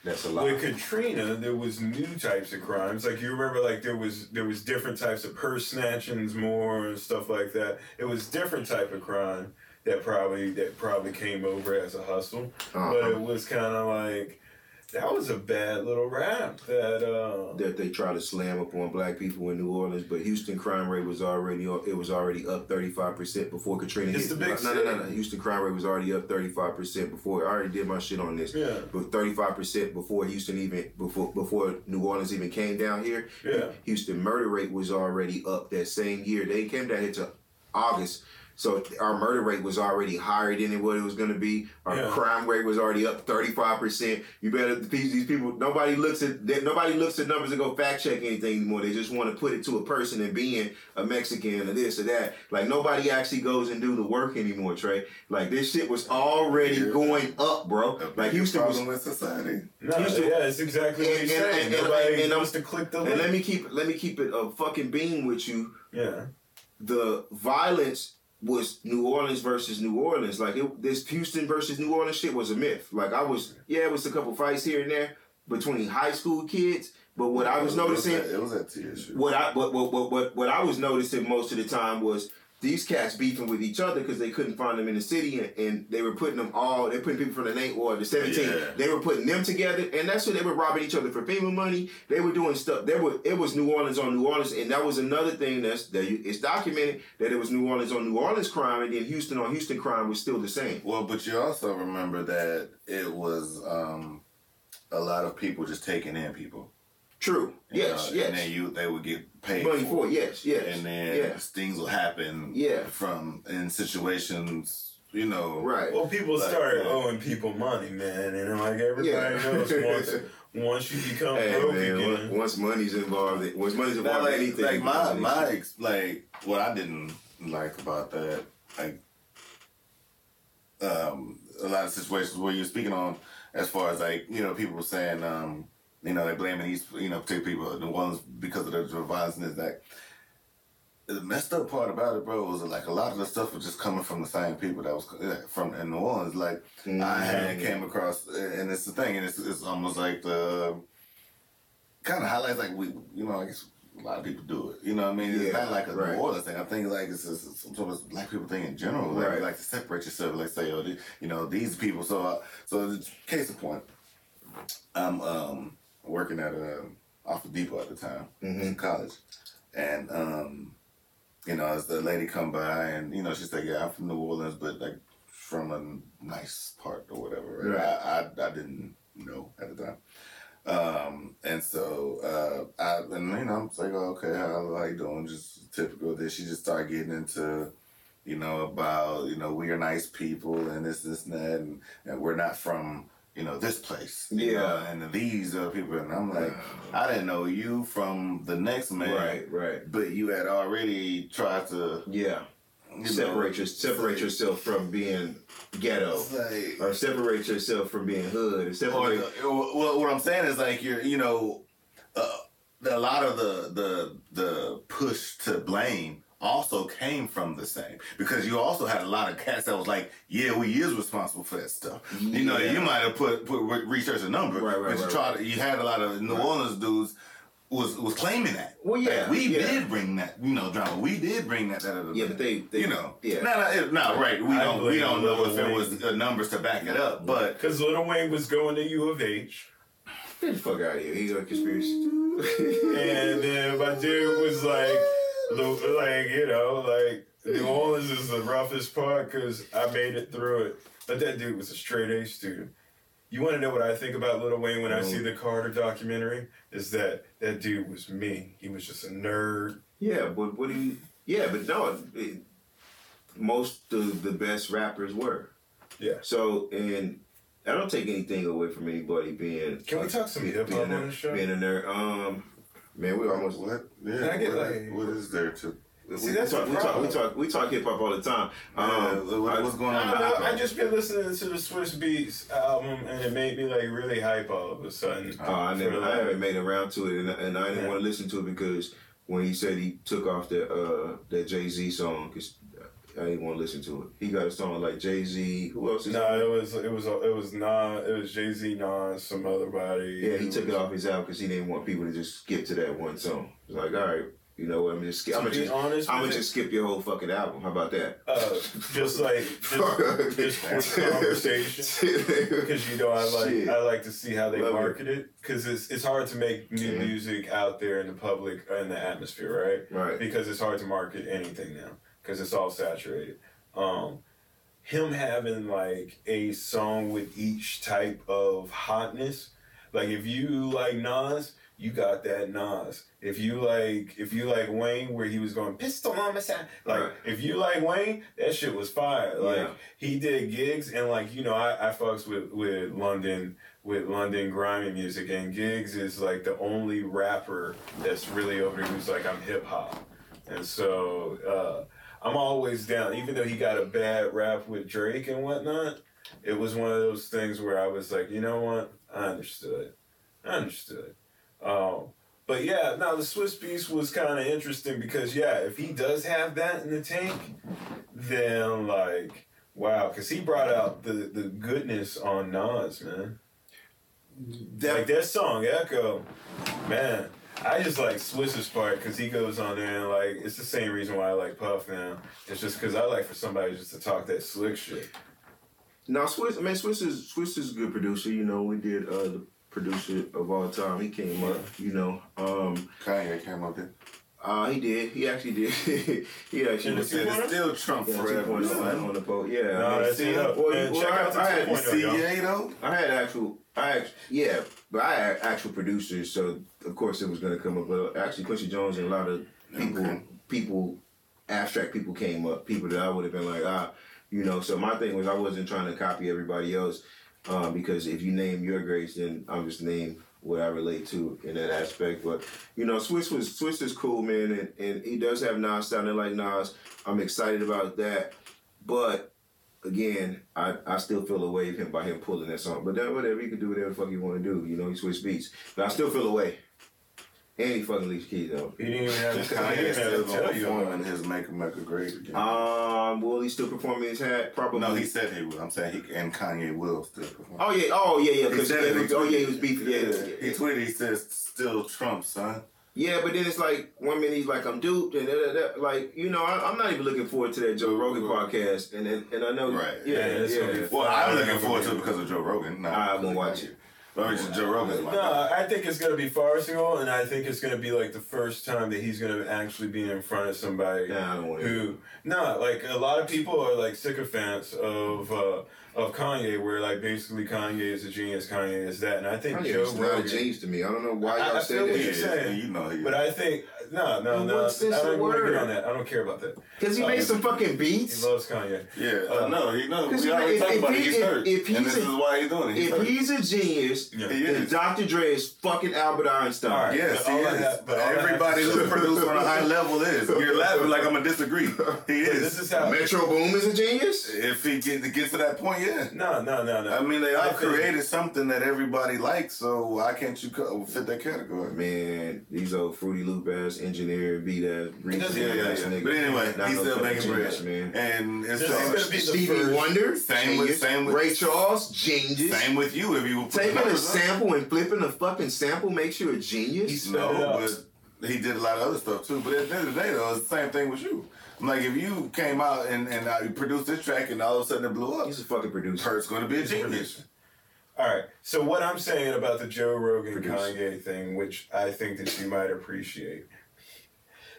That's a lot. With Katrina, there was new types of crimes. Like you remember, like there was there was different types of purse snatchings more and stuff like that. It was different type of crime that probably that probably came over as a hustle. But it Uh-huh. was kind of like that was a bad little rap. That uh, That they try to slam upon black people in New Orleans, but Houston crime rate was already it was already up thirty five percent before Katrina It's hit. the big no, no, no, no. city. Houston crime rate was already up thirty five percent before. I already did my shit on this. yeah, But thirty five percent before Houston even before before New Orleans even came down here. yeah. Houston murder rate was already up that same year. They came down here to August. So our murder rate was already higher than what it was going to be. Our Yeah. crime rate was already up thirty five percent. You better these, these people. Nobody looks at they- nobody looks at numbers and go fact check anything anymore. They just want to put it to a person and being a Mexican or this or that. Like nobody actually goes and do the work anymore, Trey. Like this shit was already Yeah. going up, bro. Like bigger Houston was problem with society. No, Houston- yeah, it's exactly what And- he's and- saying. and- and- Nobody and I'm- wants to click the And link. let me keep let me keep it a fucking beam with you. yeah, the violence was New Orleans versus New Orleans. Like it, this Houston versus New Orleans shit was a myth. Like I was, yeah, it was a couple fights here and there, between high school kids. But what I was It noticing, at- It was at TSU. what I what, what what what what I was noticing most of the time was these cats beefing with each other because they couldn't find them in the city and, and they were putting them all they're putting people from the eight or the seventeen. Yeah. They were putting them together and that's when they were robbing each other for FEMA money. They were doing stuff. There were it was New Orleans on New Orleans and that was another thing that's that you, it's documented that it was New Orleans on New Orleans crime and then Houston on Houston crime was still the same. Well, but you also remember that it was um, a lot of people just taking in people. True. you Yes. know, yes. And then you they would get paid money for it. Yes. Yes. and then yes. things will happen. Yeah. From in situations, you know. Right. Well, people Like, started yeah. owing people money, man, and like everybody Yeah. knows, once once you become Hey broke man, again, once- once money's involved, once money's involved, in like, anything. like my it's- my ex- like what I didn't like about that, like um, a lot of situations where you're speaking on as far as like you know people were saying um, you know they're blaming these you know particular people the ones because of the violence and that. The messed up part about it, bro, was that, like a lot of the stuff was just coming from the same people that was from in New Orleans. Like I had came across, and it's the thing, and it's it's almost like the kind of highlights like we, you know, I guess a lot of people do it. You know what I mean? It's Yeah, not like a right. New Orleans thing. I think like it's, it's, it's some sort of black people thing in general. Like, Right. like to separate yourself. Like say, oh, you know, these people. So, uh, so case in point, I'm um, working at a Office Depot at the time Mhm. in college, and um, you know, as the lady come by and you know she said, yeah, I'm from New Orleans, but like from a nice part or whatever. Right. I, I I didn't know at the time. Um, and so, uh, I, and you know, I'm like, oh, okay, how, how you doing? Just typical this. She just started getting into, you know, about, you know, we are nice people and this, this, and that, and, and we're not from, you know, this place. Yeah. know, and these are people. And I'm like, I didn't know you from the next man. Right. Right. But you had already tried to Yeah. you know, separate your, separate yourself from being ghetto, like- or separate yourself from being hood, or Or separate. the- well, what I'm saying is like you're, you know, uh, a lot of the the the push to blame also came from the same because you also had a lot of cats that was like, yeah, we is responsible for that stuff. You know, you might have put put research a number, Right, right, but you right, tried. You had a lot of New Orleans dudes. Was, was claiming that. Well, yeah, Like, we yeah. did bring that, you know, drama. We did bring that. that, that, Yeah, but they, they you know, yeah. no, no, right. We I don't, we don't know if it Lil was uh, numbers to back it up, but because Lil Wayne was going to U of H, Get the fuck out of here. He's a conspiracy. and then my dude was like, the- like you know, like New Orleans is the roughest part because I made it through it. But that dude was a straight A student. You want to know what I think about Lil Wayne when I see the Carter documentary? Is that that dude was me? He was just a nerd. yeah, but what do you? Yeah, but no. It, most of the best rappers were. Yeah. So, and I don't take anything away from anybody being. Can we talk some hip hop on the show? Being a nerd. Um, man, we almost. What? Yeah. Can I get, what, like- what is there to? See, we, that's talk, we talk. We talk. We talk hip hop all the time. Um, Yeah, what- what's going on? I, I, I just been listening to the Swizz Beatz album and it made me like really hype all of a sudden. Oh, I never, For, I like- haven't made around to it, and, and I didn't Yeah. want to listen to it because when he said he took off that uh that Jay Z song, cause I didn't want to listen to it. He got a song like Jay Z. Who else is? No, it was it was it was Nas, it was Jay Z, Nas, some other body. Yeah, he took it off his album because he didn't want people to just skip to that one song. It's like, all right, you know what? I'm just skip. To I'm gonna just, honest I'm gonna just skip your whole fucking album. How about that? Uh, just like just, just quick conversation because you know I like Shit. I like to see how they Love market it because it's it's hard to make new Mhm. music out there in the public in the atmosphere, right? Right. because it's hard to market anything now because it's all saturated. Um, him having like a song with each type of hotness, like if you like Nas, you got that Nas. If you like, if you like Wayne, where he was going pistol on my side, like Right. if you like Wayne, that shit was fire. Like Yeah. he did Giggs and like you know I I fucks with with London with London grimy music and Giggs is like the only rapper that's really over here who's like I'm hip hop, and so uh, I'm always down. Even though he got a bad rap with Drake and whatnot, it was one of those things where I was like, you know what, I understood, I understood. Um, but yeah, now the Swizz Beatz was kind of interesting because yeah, if he does have that in the tank, then like wow, because he brought out the the goodness on Nas, man. That- like that song Echo, man. I just like Swizz's part because he goes on there and like it's the same reason why I like Puff now. It's just because I like for somebody just to talk that slick shit. Now Swizz, man, Swizz is Swizz is a good producer. You know, we did uh, the producer of all time. He came up. You know, um, Kanye came up there. uh, he did. He actually did. he actually In the was. Said it's still Trump Yeah, forever. 2.0 on the boat. Yeah. No, I mean, that's see, it up. well, well, check I, out the I had, 2.0. CA though. I had actual, I actually, yeah, but I had actual producers, so of course it was gonna come up. But actually, Quincy Jones and a lot of people, Okay. people, abstract people came up, people that I would have been like, ah, you know. So my thing was I wasn't trying to copy everybody else, um, because if you name your greats, then I'm just name what I relate to in that aspect. But you know, Swizz was Swizz is cool, man, and, and he does have Nas sounding like Nas. I'm excited about that, but again, I, I still feel a way of him by him pulling that song. But then whatever, he can do whatever the fuck he want to do. You know, he switch beats. But I still feel a way. And he fucking leaves keys though. He didn't even have, he Kanye didn't have still to gonna tell you. perform about in his Make America Great again. Um, will he still perform his hat? Probably. no, he said he would. I'm saying he and Kanye will still perform. Oh yeah, oh yeah, yeah. He said it, he oh yeah, he tweeted. was beefing. Yeah, yeah, He tweeted. He says, "Still Trump, son." Yeah, but then it's like one minute he's like I'm duped, and da, da, da. like you know I, I'm not even looking forward to that Joe Rogan podcast, and and, and I know Right. yeah, Yeah, yeah. be Well, I'm looking forward to it because of Joe Rogan. No, I won't watch it. I mean, Joe Rogan's my No. I think it's gonna be farcical, and I think it's gonna be like the first time that he's gonna actually be in front of somebody Nah, I don't want to. who, no, like a lot of people are like sycophants of uh, of Kanye, where like basically Kanye is a genius, Kanye is that, and I think Kanye Joe is not a Rogan. genius to me. I don't know why I- y'all I say feel what that. you're saying. you know. But I think no, no, In no. what sense I don't the want to get on that. I don't care about that. Because he Uh, made some fucking beats. He loves Kanye. yeah, Uh, I know. He knows. Because We he- already if- talked if about it. he- He's if- hurt, if he's and this a- is why he's doing it. He's If hurt. he's a genius, Yeah. He then. Dr. Dre is fucking Albert Einstein. All right. Yes, But he is. have- but all I have Everybody to who's a producer on a high level is. You're laughing like I'm gonna disagree. He is. This is how. Metro Boom is a genius. if he get, gets to that point, yeah. No, no, no, no. I mean, they I all created something that everybody likes, so why can't you fit that category? Man, these old Fruity Loop ass engineer be ass doesn't- Yeah, yeah, yeah. nigga. But anyway, Not he's still fucking making bread, man. and it's This is so- be the Stevie first- Wonder, Same with- same with- Ray Charles, genius. same with you. If you put the Taking a numbers up. sample and flipping a fucking sample makes you a genius. He's- No, Spit it up. but he did a lot of other stuff too. But at the end of the day, though, it's the same thing with you. I'm like, if you came out and, and uh, you produced this track and all of a sudden it blew up, He's a fucking producer. Kurt's going to be a a genius. All right. So what I'm saying about the Joe Rogan Produce. Kanye thing, which I think that you might appreciate,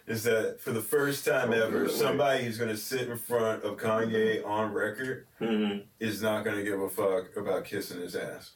is that for the first time Oh, ever, somebody who's going to sit in front of Kanye on record Mm-hmm. is not going to give a fuck about kissing his ass.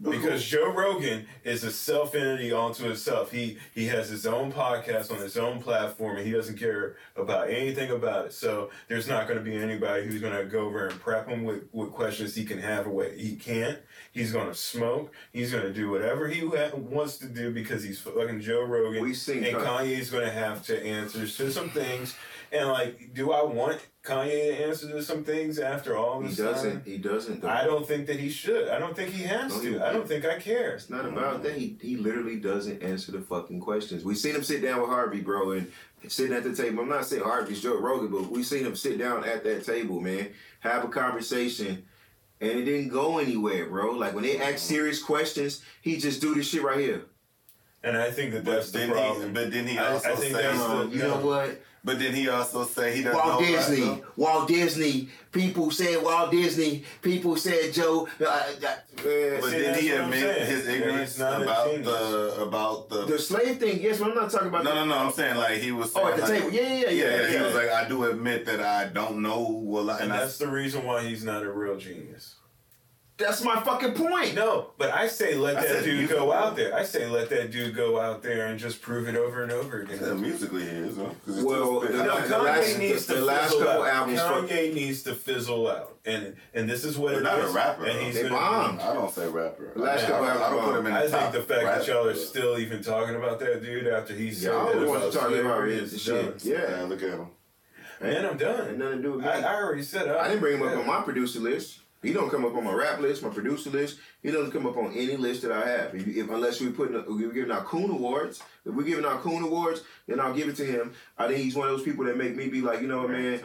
Because Joe Rogan is a self entity onto himself. He he has his own podcast on his own platform, and he doesn't care about anything about it. So there's not going to be anybody who's going to go over and prep him with, with questions he can have or what He can't. He's going to smoke. He's going to do whatever he ha- wants to do because he's fucking Joe Rogan. We seen and Kanye. Kanye's going to have to answer to some things. And like, do I want Kanye to answer to some things after all this? He doesn't. time? He doesn't. though. I don't think that he should. I don't think he has No, he- to. I don't think I care. It's not about that. He, he literally doesn't answer the fucking questions. We've seen him sit down with Harvey, bro, and sitting at the table. I'm not saying Harvey's Joe Rogan, but we've seen him sit down at that table, man, have a conversation, and it didn't go anywhere, bro. Like when they ask serious questions, he just do this shit right here. And I think that that's But the then, he, problem. but then he I- also I think say, that's the- Um, you know what? but then he also say he doesn't Walt know Disney, About, Walt Disney. People said Walt Disney. People said Joe. Uh, uh, but then he admit his ignorance a about the about the. the slave thing. Yes, but I'm not talking about. no, the, no, no. I'm saying like he was. Oh, at the like, table. Yeah, yeah, yeah, Yeah, yeah. He was like, I do admit that I don't know Well, and and I, that's the reason why he's not a real genius. That's my fucking point. No, but I say let I that said dude music go out there. I say let that dude go out there and just prove it over and over again. Yeah, musically he is. Huh? 'Cause he's Well, still spitting. no, No, Kanye last- needs the to last fizzle couple out. albums from- Kanye needs to fizzle out, and and this is what But it not a rapper, And he's They bombed. I don't say rapper. Last I, couple don't, I don't put him in the I top think the fact that y'all are still even talking about that dude after he said Yeah, I that don't want about to talk about slavery it. is Shit. Yeah. Yeah, look at him. Man, I'm Ain't done. nothing to do with me. I, I already said it. I didn't bring him up on my producer list. He don't come up on my rap list, my producer list. He doesn't come up on any list that I have. If, if unless we put we're giving out Coon Awards. If we're giving out Coon Awards, then I'll give it to him. I think he's one of those people that make me be like, you know what, man,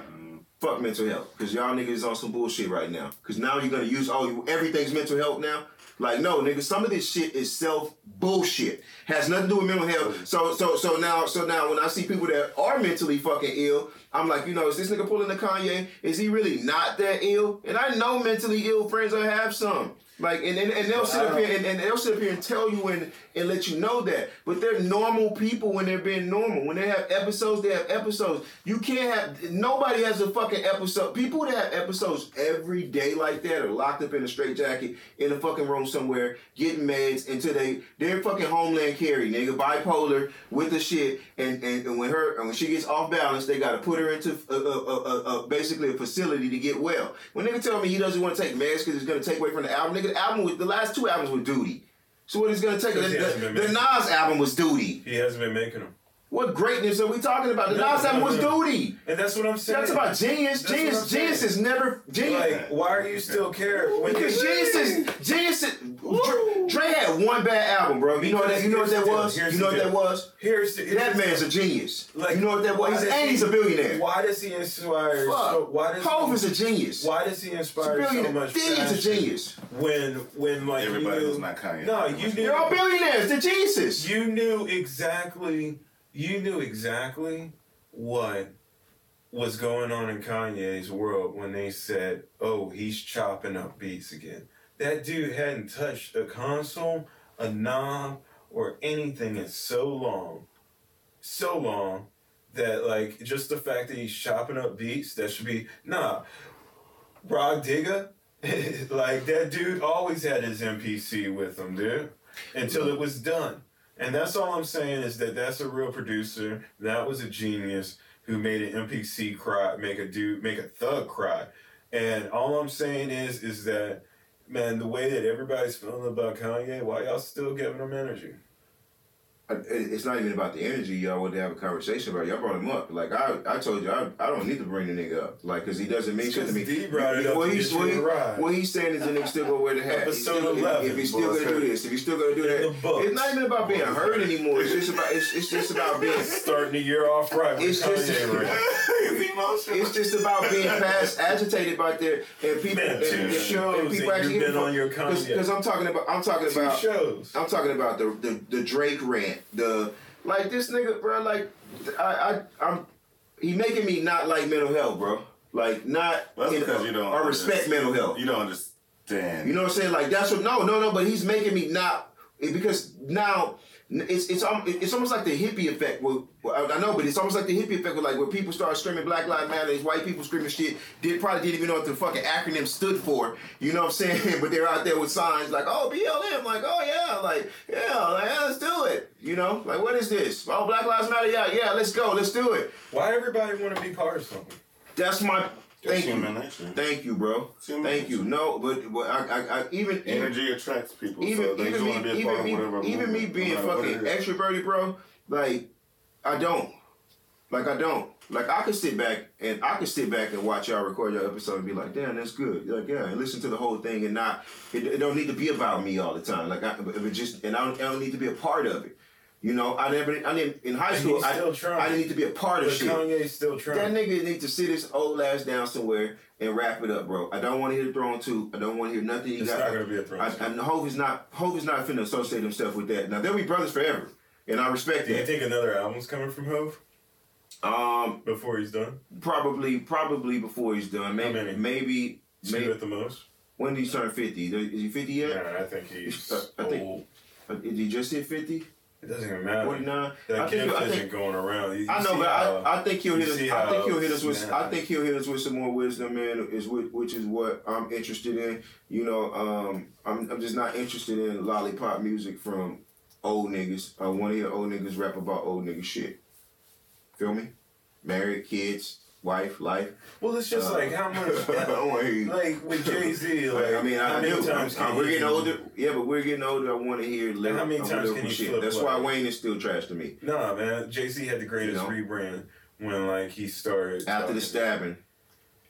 fuck mental health, because y'all niggas on some bullshit right now. Because now you're gonna use all everything's mental health now. Like, no, nigga, some of this shit is self bullshit. Has nothing to do with mental health. So, so, so now, so now, when I see people that are mentally fucking ill, I'm like, you know, is this nigga pulling the Kanye? Is he really not that ill? And I know mentally ill friends I have some. Like and, and, and they'll sit up here and, and they'll sit up here and tell you and, and let you know that. But they're normal people when they're being normal. When they have episodes, they have episodes. You can't have nobody has a fucking episode. People that have episodes every day like that are locked up in a straitjacket in a fucking room somewhere, getting meds until they they're fucking Homeland Carrie, nigga, bipolar with the shit. And, and, and when her and when she gets off balance, they gotta put her into a, a, a, basically a facility to get well. When nigga tell me he doesn't want to take meds because it's gonna take away from the album, nigga, the album with the last two albums were duty. So what is gonna take? The, the, the Nas album was duty. He hasn't been making them. What greatness are we talking about? The no, Nas album was duty. And that's what I'm saying. That's about genius. That's genius. Genius is never genius. Like, why are you still care? because genius is genius. Is, Dre, Dre had one bad album, bro. You know that. You know what that was. You know what that was. Here's, here's that man's a genius. Like you know what that was. He's, and he's a billionaire. Why does he inspire? Fuck. So, why does Hov is a genius. Why does he inspire so much? He's a genius. When when like everybody was not Kanye. No, you knew. They're all billionaires. They're geniuses. You knew exactly you knew exactly what was going on in Kanye's world when they said, oh, he's chopping up beats again. That dude hadn't touched a console, a knob, or anything in so long. So long that, like, just the fact that he's chopping up beats, that should be, nah. Rah Digga, like, that dude always had his MPC with him, dude, until it was done. And that's all I'm saying is that that's a real producer. That was a genius who made an MPC cry, make a dude, make a thug cry. And all I'm saying is, is that, man, the way that everybody's feeling about Kanye, why y'all still giving him energy? It's not even about the energy y'all want to have a conversation about. Y'all brought him up. Like I, I told you, I, I don't need to bring the nigga up. Like, cause he doesn't mean shit to me. D brought it up what, he's, what, he, what he's saying is the nigga still gonna wear the hat. Episode still, 11. If, if he's still gonna do this, if he's still gonna do that, it's not even about being hurt anymore. It's just about, it's, it's just about being starting the year off right. It's just, it's just about being past agitated about there and people. Man, two and, shows and people actually been on your Because I'm talking about, I'm talking two about, shows. I'm talking about the the, the Drake rant, the like this nigga, bro. Like I, I, I'm. He making me not like mental health, bro. Like not. That's because you don't. I respect mental health. You don't understand. You know what I'm saying? Like that's what. No, no, no. But he's making me not because now it's it's um, it's almost like the hippie effect. Well, I know, but it's almost like the hippie effect. With like where people start screaming Black Lives Matter, these white people screaming shit. Did probably didn't even know what the fucking acronym stood for. You know what I'm saying? but they're out there with signs like, oh BLM, like oh yeah, like yeah, like yeah, let's do it. You know, like what is this? Oh Black Lives Matter, yeah, yeah, let's go, let's do it. Why everybody want to be part of something? That's my Thank you. Thank you, bro. Thank you. No, but, but I, I, I even energy even, attracts people. Even so even me, even me, even me being fucking extroverted, bro. Like I don't. Like I don't. Like I could sit back and I could sit back and watch y'all record your episode and be like, damn, that's good. Like yeah, and listen to the whole thing and not. It, it don't need to be about me all the time. Like I, if it just and I don't, I don't need to be a part of it. You know, I never, I didn't, in high school, I, I didn't need to be a part of but shit. Kanye's still trying. That nigga need to sit his old ass down somewhere and wrap it up, bro. I don't want to hear the throne two. I don't want to hear nothing. He it's got, not gonna be a throne. I, and Hov is not, Hov is not finna associate himself with that. Now they'll be brothers forever, and I respect Do that. you think another album's coming from Hov? Um, before he's done. Probably, probably before he's done. Maybe, How many? maybe, Two maybe at the most. When did he turn fifty? Is he fifty yet? Yeah, I think he's Uh, I think- old. Uh, Did he just hit fifty? It doesn't even matter. Forty nine. That I think, gift I isn't think, going around. You, you I know, but how- I, I think he'll hit us. I think he'll hit us with. snap- I think he'll hit us with some more wisdom, man. Is which, which is what I'm interested in. You know, um, I'm I'm just not interested in lollipop music from old niggas. I want to hear old niggas rap about old nigga shit. Feel me? Married, kids, wife, life. Well, it's just Uh, like how much. I don't want to hear you. like with Jay Z, like I mean, I, many do. times Uh, we're getting older. Yeah, but we're getting older. I want to hear lyric, how many uh, times can you shit. That's like- why Wayne is still trash to me. Nah, man. Jay Z had the greatest You know? rebrand when like he started After the stabbing.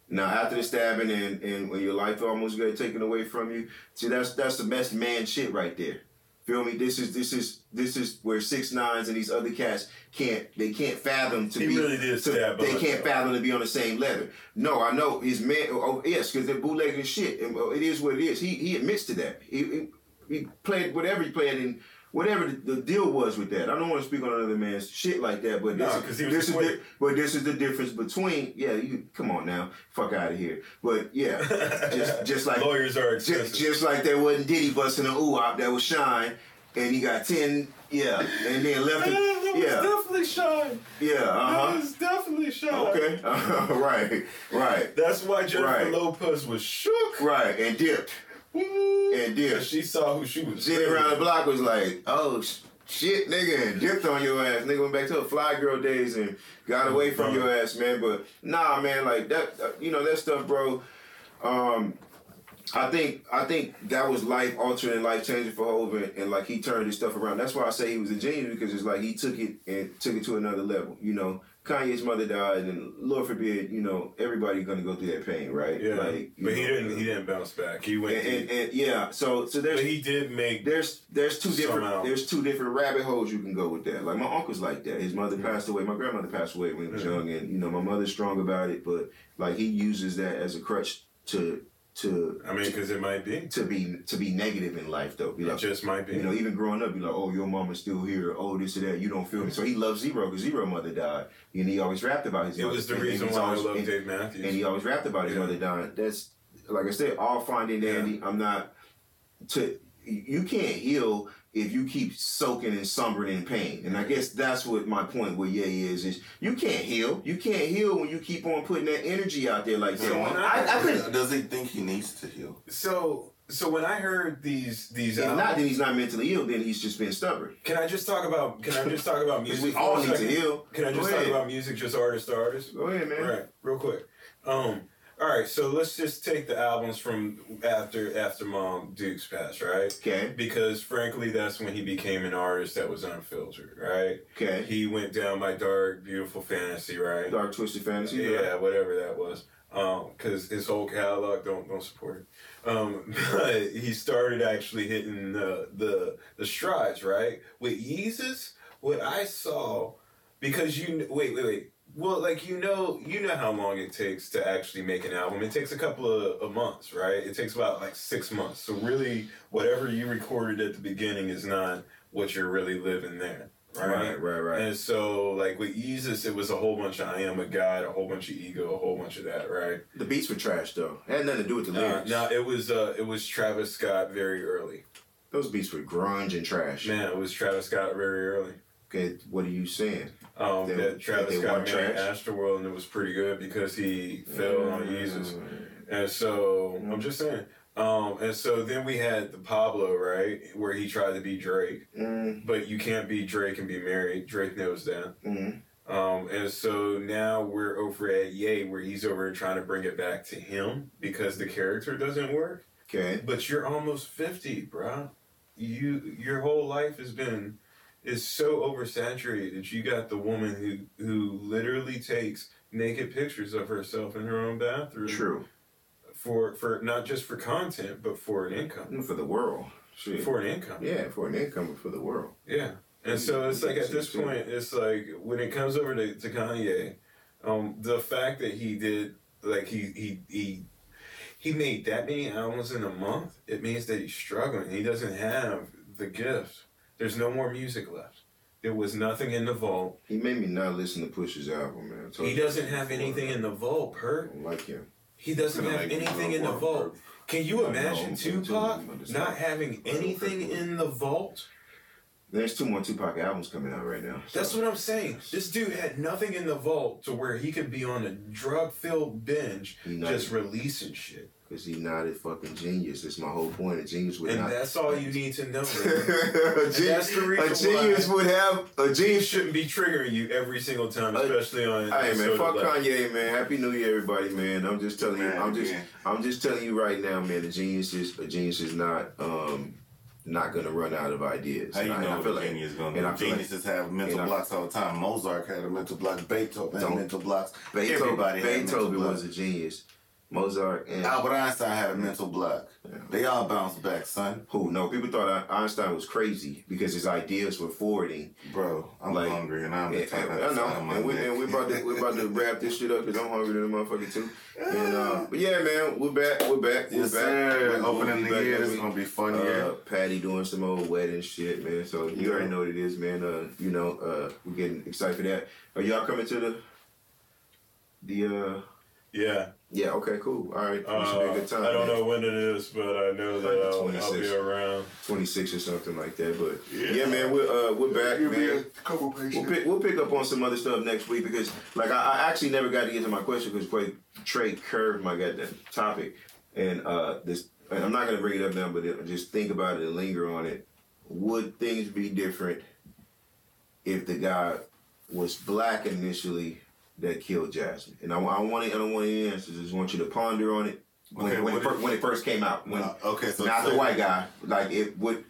Now, after the stabbing and, and when your life almost got taken away from you, see that's that's the best man shit right there. Feel me? This is this is this is where six nines and these other cats can't they can't fathom to He be really did to- they can't though. fathom to be on the same level. No, I know his man. Oh, oh yes, because they're bootlegging shit. And, oh, it is what it is. He he admits to that. He, he- he played whatever he played in. Whatever the, the deal was with that, I don't want to speak on another man's shit like that. But this, No, 'cause he was this is the, but this is the difference between yeah. You come on now, fuck out of here. But yeah, just just like lawyers are just, expensive. just like there wasn't Diddy busting a ooh op that was Shyne, and he got ten yeah, and then left it was yeah definitely Shyne. yeah uh That huh was definitely Shyne. okay right right That's why Jennifer Right. Lopez was shook. right and dipped. And dipped. She saw who she was. Sitting around the block was like, oh shit, nigga, and dipped on your ass. Nigga went back to the fly girl days and got away from your ass, man. But nah, man, like that, uh, you know that stuff, bro. Um, I think I think that was life altering, life changing for Hov, and, and like he turned his stuff around. That's why I say he was a genius because it's like he took it and took it to another level. You know, Kanye's mother died, and Lord forbid, you know, everybody gonna go through that pain, right? Yeah, like, but he didn't. He didn't bounce back. He went. And, and, and yeah, so so there's but he did make. there's there's two different there's two different rabbit holes you can go with that. Like my uncle's like that. His mother mm-hmm. passed away. My grandmother passed away when he was Yeah. young, and you know my mother's strong about it. But like he uses that as a crutch to to I mean, because it might be. to be to be negative in life though. Be It just might be. you know, even growing up, be like, oh, your mama's still here. Oh, this or that. You don't feel me. So he loves Zero because Zero mother died, and he always rapped about his. it mother. was the And- and reason he's why I love and- Dave Matthews. and he always rapped about his Yeah. mother dying. That's like I said, all finding dandy. I'm not to you can't heal if you keep soaking and sombering in pain. And I guess that's what my point with Ye is is you can't heal. You can't heal when you keep on putting that energy out there like that. So when I, I Does he think he needs to heal? so so when I heard these these if not then he's not mentally ill, then he's just been stubborn. can I just talk about can I just talk about music? we all for a need to heal. Can I Go just talk ahead. about music, just artist to artist? Go ahead, man. Right, real quick. Um, all right, so let's just take the albums from after after Mom Duke's passed, right? Okay. Because frankly, that's when he became an artist that was unfiltered, right? Okay. He went down my dark, beautiful fantasy, right? Dark twisted fantasy. Yeah, whatever that was. Um, because his whole catalog don't don't support it. Um, but he started actually hitting the the the strides, right? With Yeezus, what I saw, because you wait wait wait. Well, like you know, you know how long it takes to actually make an album. It takes a couple of, of months, right? It takes about like six months. So really, whatever you recorded at the beginning is not what you're really living there, right? Right, right, right. And so, like with Yeezus, it was a whole bunch of I am a god, a whole bunch of ego, a whole bunch of that, right? The beats were trash though. It had nothing to do with the Uh, lyrics. now it was uh, it was Travis Scott very early. Those beats were grunge and trash. Man, it was Travis Scott very early. Okay, what are you saying? Um, They- that Travis Scott made trash? Astroworld, and it was pretty good because he fell on Yeezus. And so I'm just saying. Um, and so then we had the Pablo, right, where he tried to be Drake, Mm, but you can't be Drake and be married. Drake knows that. mm. Um, and so now we're over at Ye, where he's over trying to bring it back to him because the character doesn't work. Okay. But you're almost fifty, bruh. You your whole life has been is so oversaturated that you got the woman who who literally takes naked pictures of herself in her own bathroom True. for for not just for content but for an income For the world. Shit. for an income yeah, for an income, for the world. yeah and so it's like at this point it's like when it comes over to, to Kanye um the fact that he did like he he he he made that many albums in a month it means that he's struggling he doesn't have the gift there's no more music left there was nothing in the vault He made me not listen to Push's album, man. He doesn't have anything in the vault I like him. he doesn't have anything in the vault can you imagine Tupac not not- having anything in the vault There's two more Tupac albums coming out right now. so- That's what I'm saying. This dude had nothing in the vault to where he could be on a drug filled binge just releasing shit. Because he's not a fucking genius. That's my whole point. A genius would And not. that's all you need to know. a, And that's the reason a genius why- would have a genius. shouldn't be triggering you every single time, especially on. Hey man, fuck Kanye, man. Happy New Year, everybody, man. I'm just telling you. I'm just, yeah. I'm just telling you right now, man. A genius is a genius is not, um, not gonna run out of ideas. How you And know I what feel a like- genius is gonna and I do? feel like- Geniuses have mental and I- blocks all the time. Mozart had a mental block. Beethoven had Don't- mental blocks. Beethoven, Everybody had mental Beethoven blocks. was a genius. Mozart, and Albert Einstein had a mental block. They all bounced back, son. who? No, people thought Einstein was crazy because his ideas were forwarding. Bro, I'm Like, hungry and I'm Yeah, the type I know, on and we neck. and we about to we about to wrap this shit up because I'm hungry than a motherfucker too. And uh, but yeah, man, we're back, we're back, we're Yes, back. sir. We'll- we'll Opening the back year. next This is gonna be fun Uh, year. Patty doing some old wedding shit, man. So you Yeah. already know what it is, man. Uh, you know, uh, we're getting excited for that. Are y'all coming to the the uh? Yeah. Yeah. Okay. Cool. All right. It should be a Uh, good time. I don't man. know when it is, but I know that Like the I'll, I'll be around. 26 or something like that. But yeah, Yeah. man, we're uh, we're back, You'll be a man. couple We'll patients. pick, we'll pick up on some other stuff next week because, like, I, I actually never got to get to my question because quite Trey curved my goddamn topic, and uh, this and I'm not gonna bring it up now, but it- just think about it and linger on it. Would things be different if the guy was black initially that killed Jasmine? And I, I want it, I don't want any answers. I just want you to ponder on it when, Okay, when, it, what fir- when it first came out. When, Uh, okay, so not the white guy. Like it would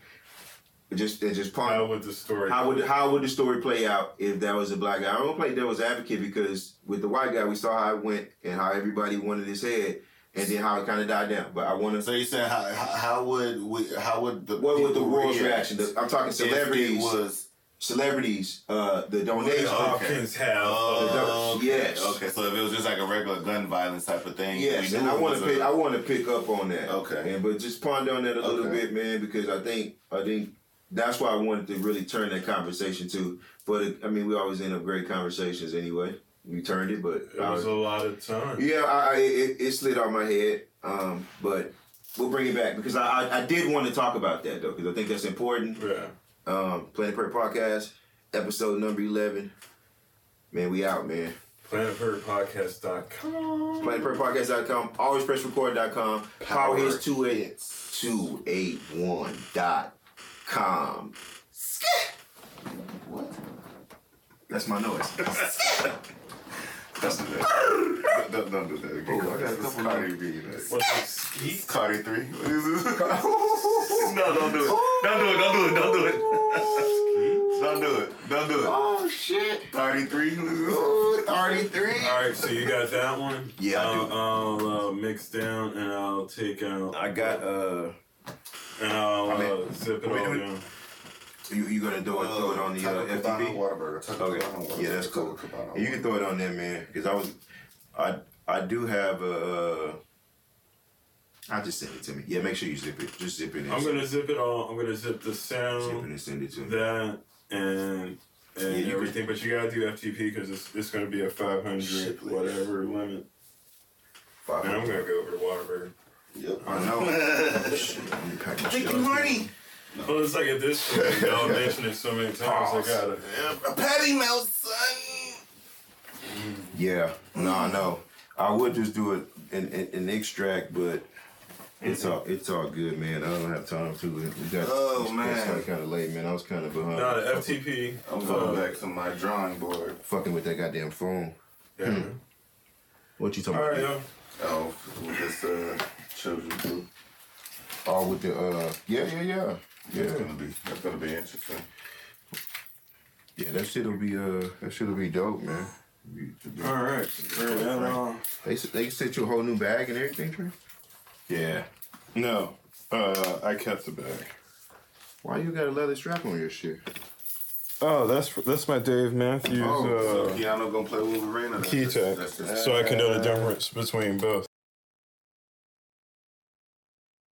just it just ponder. How would the story? How would how would the story play out if that was a black guy? I don't play devil's advocate because with the white guy we saw how it went and how everybody wanted his head, and then how it kind of died down. But I want to. So you saying how, how would we how would the What would the world's react reaction? I'm talking celebrities. it was Celebrities. Uh, the donation. Okay. Hawkins have? Oh, okay. Yes. Okay, so if it was just like a regular gun violence type of thing, Yes, and I want to pick. I want to pick up on that. Okay. And but just ponder on that a little bit, man, because I think I think that's why I wanted to really turn that conversation to. But I mean, we always end up great conversations anyway. We turned it, but It was a lot of time. Yeah, I, I it, it slid off my head, um, but we'll bring it back because I, I, I did want to talk about that though because I think that's important. Yeah. Um, Planet Prep podcast, episode number eleven. Man, we out, man. PlanetPerPodcast.com. PlanetPrepPodcast.com, alwayspressrecord.com, Power PowerHits28281.com. What? That's my noise. That's the that. don't, don't do that again. Oh, I got a This is couple Cardi B. What's it? Skeet? Cardi three. What is this? no, don't do it. Don't do it. Don't do it. Don't do it. don't do it. Don't do it. oh shit! Cardi three. Thirty-three. All right, so you got that one. Yeah, I I'll, do. I'll uh, mix down and I'll take out I got uh. and I'll I mean, uh, zip it wait, all wait. down. You you gonna do it? throw it on the uh, FTP? Whataburger. Taco Okay. Cabana Yeah, that's cool. Taco you can throw it on there, man. Because I was, I I do have a. Uh, I'll just send it to me. Yeah, make sure you zip it. Just zip it. And I'm gonna zip it all. I'm gonna zip the sound. zip it sound, and send it to me. that, and and Yeah, you everything. But you gotta do FTP because it's it's gonna be a 500 Shit, whatever limit. Five And I'm gonna go over to Whataburger. Yep. I know. Oh, shit. Let me pack my shit up. money. Well, it's like at this point, y'all mentioned it so many times. I gotta. A patty melt, son. Yeah. No, I know. I would just do it in, in, in extract, but it's all it's all good, man. I don't have time to. We got. Oh, it's, man. It's kind of late, man. I was kind of behind. No, the FTP. I'm going uh, back to my drawing board. Fucking with that goddamn phone. Yeah. What you talking All right, about? yo. Oh, with this uh, children group. All with the uh yeah yeah yeah That's yeah gonna be that's gonna be interesting. yeah that shit'll be uh that shit'll be dope man. Be- be- All right. Turn that on. They s- they sent you a whole new bag and everything, Trey. Yeah. No, uh, I kept the bag. Why you got a leather strap on your shit? Oh, that's that's my Dave Matthews Oh, So uh, Keanu gonna play Wolverine? Or that's key just- tag, That's just so I can know the difference between both.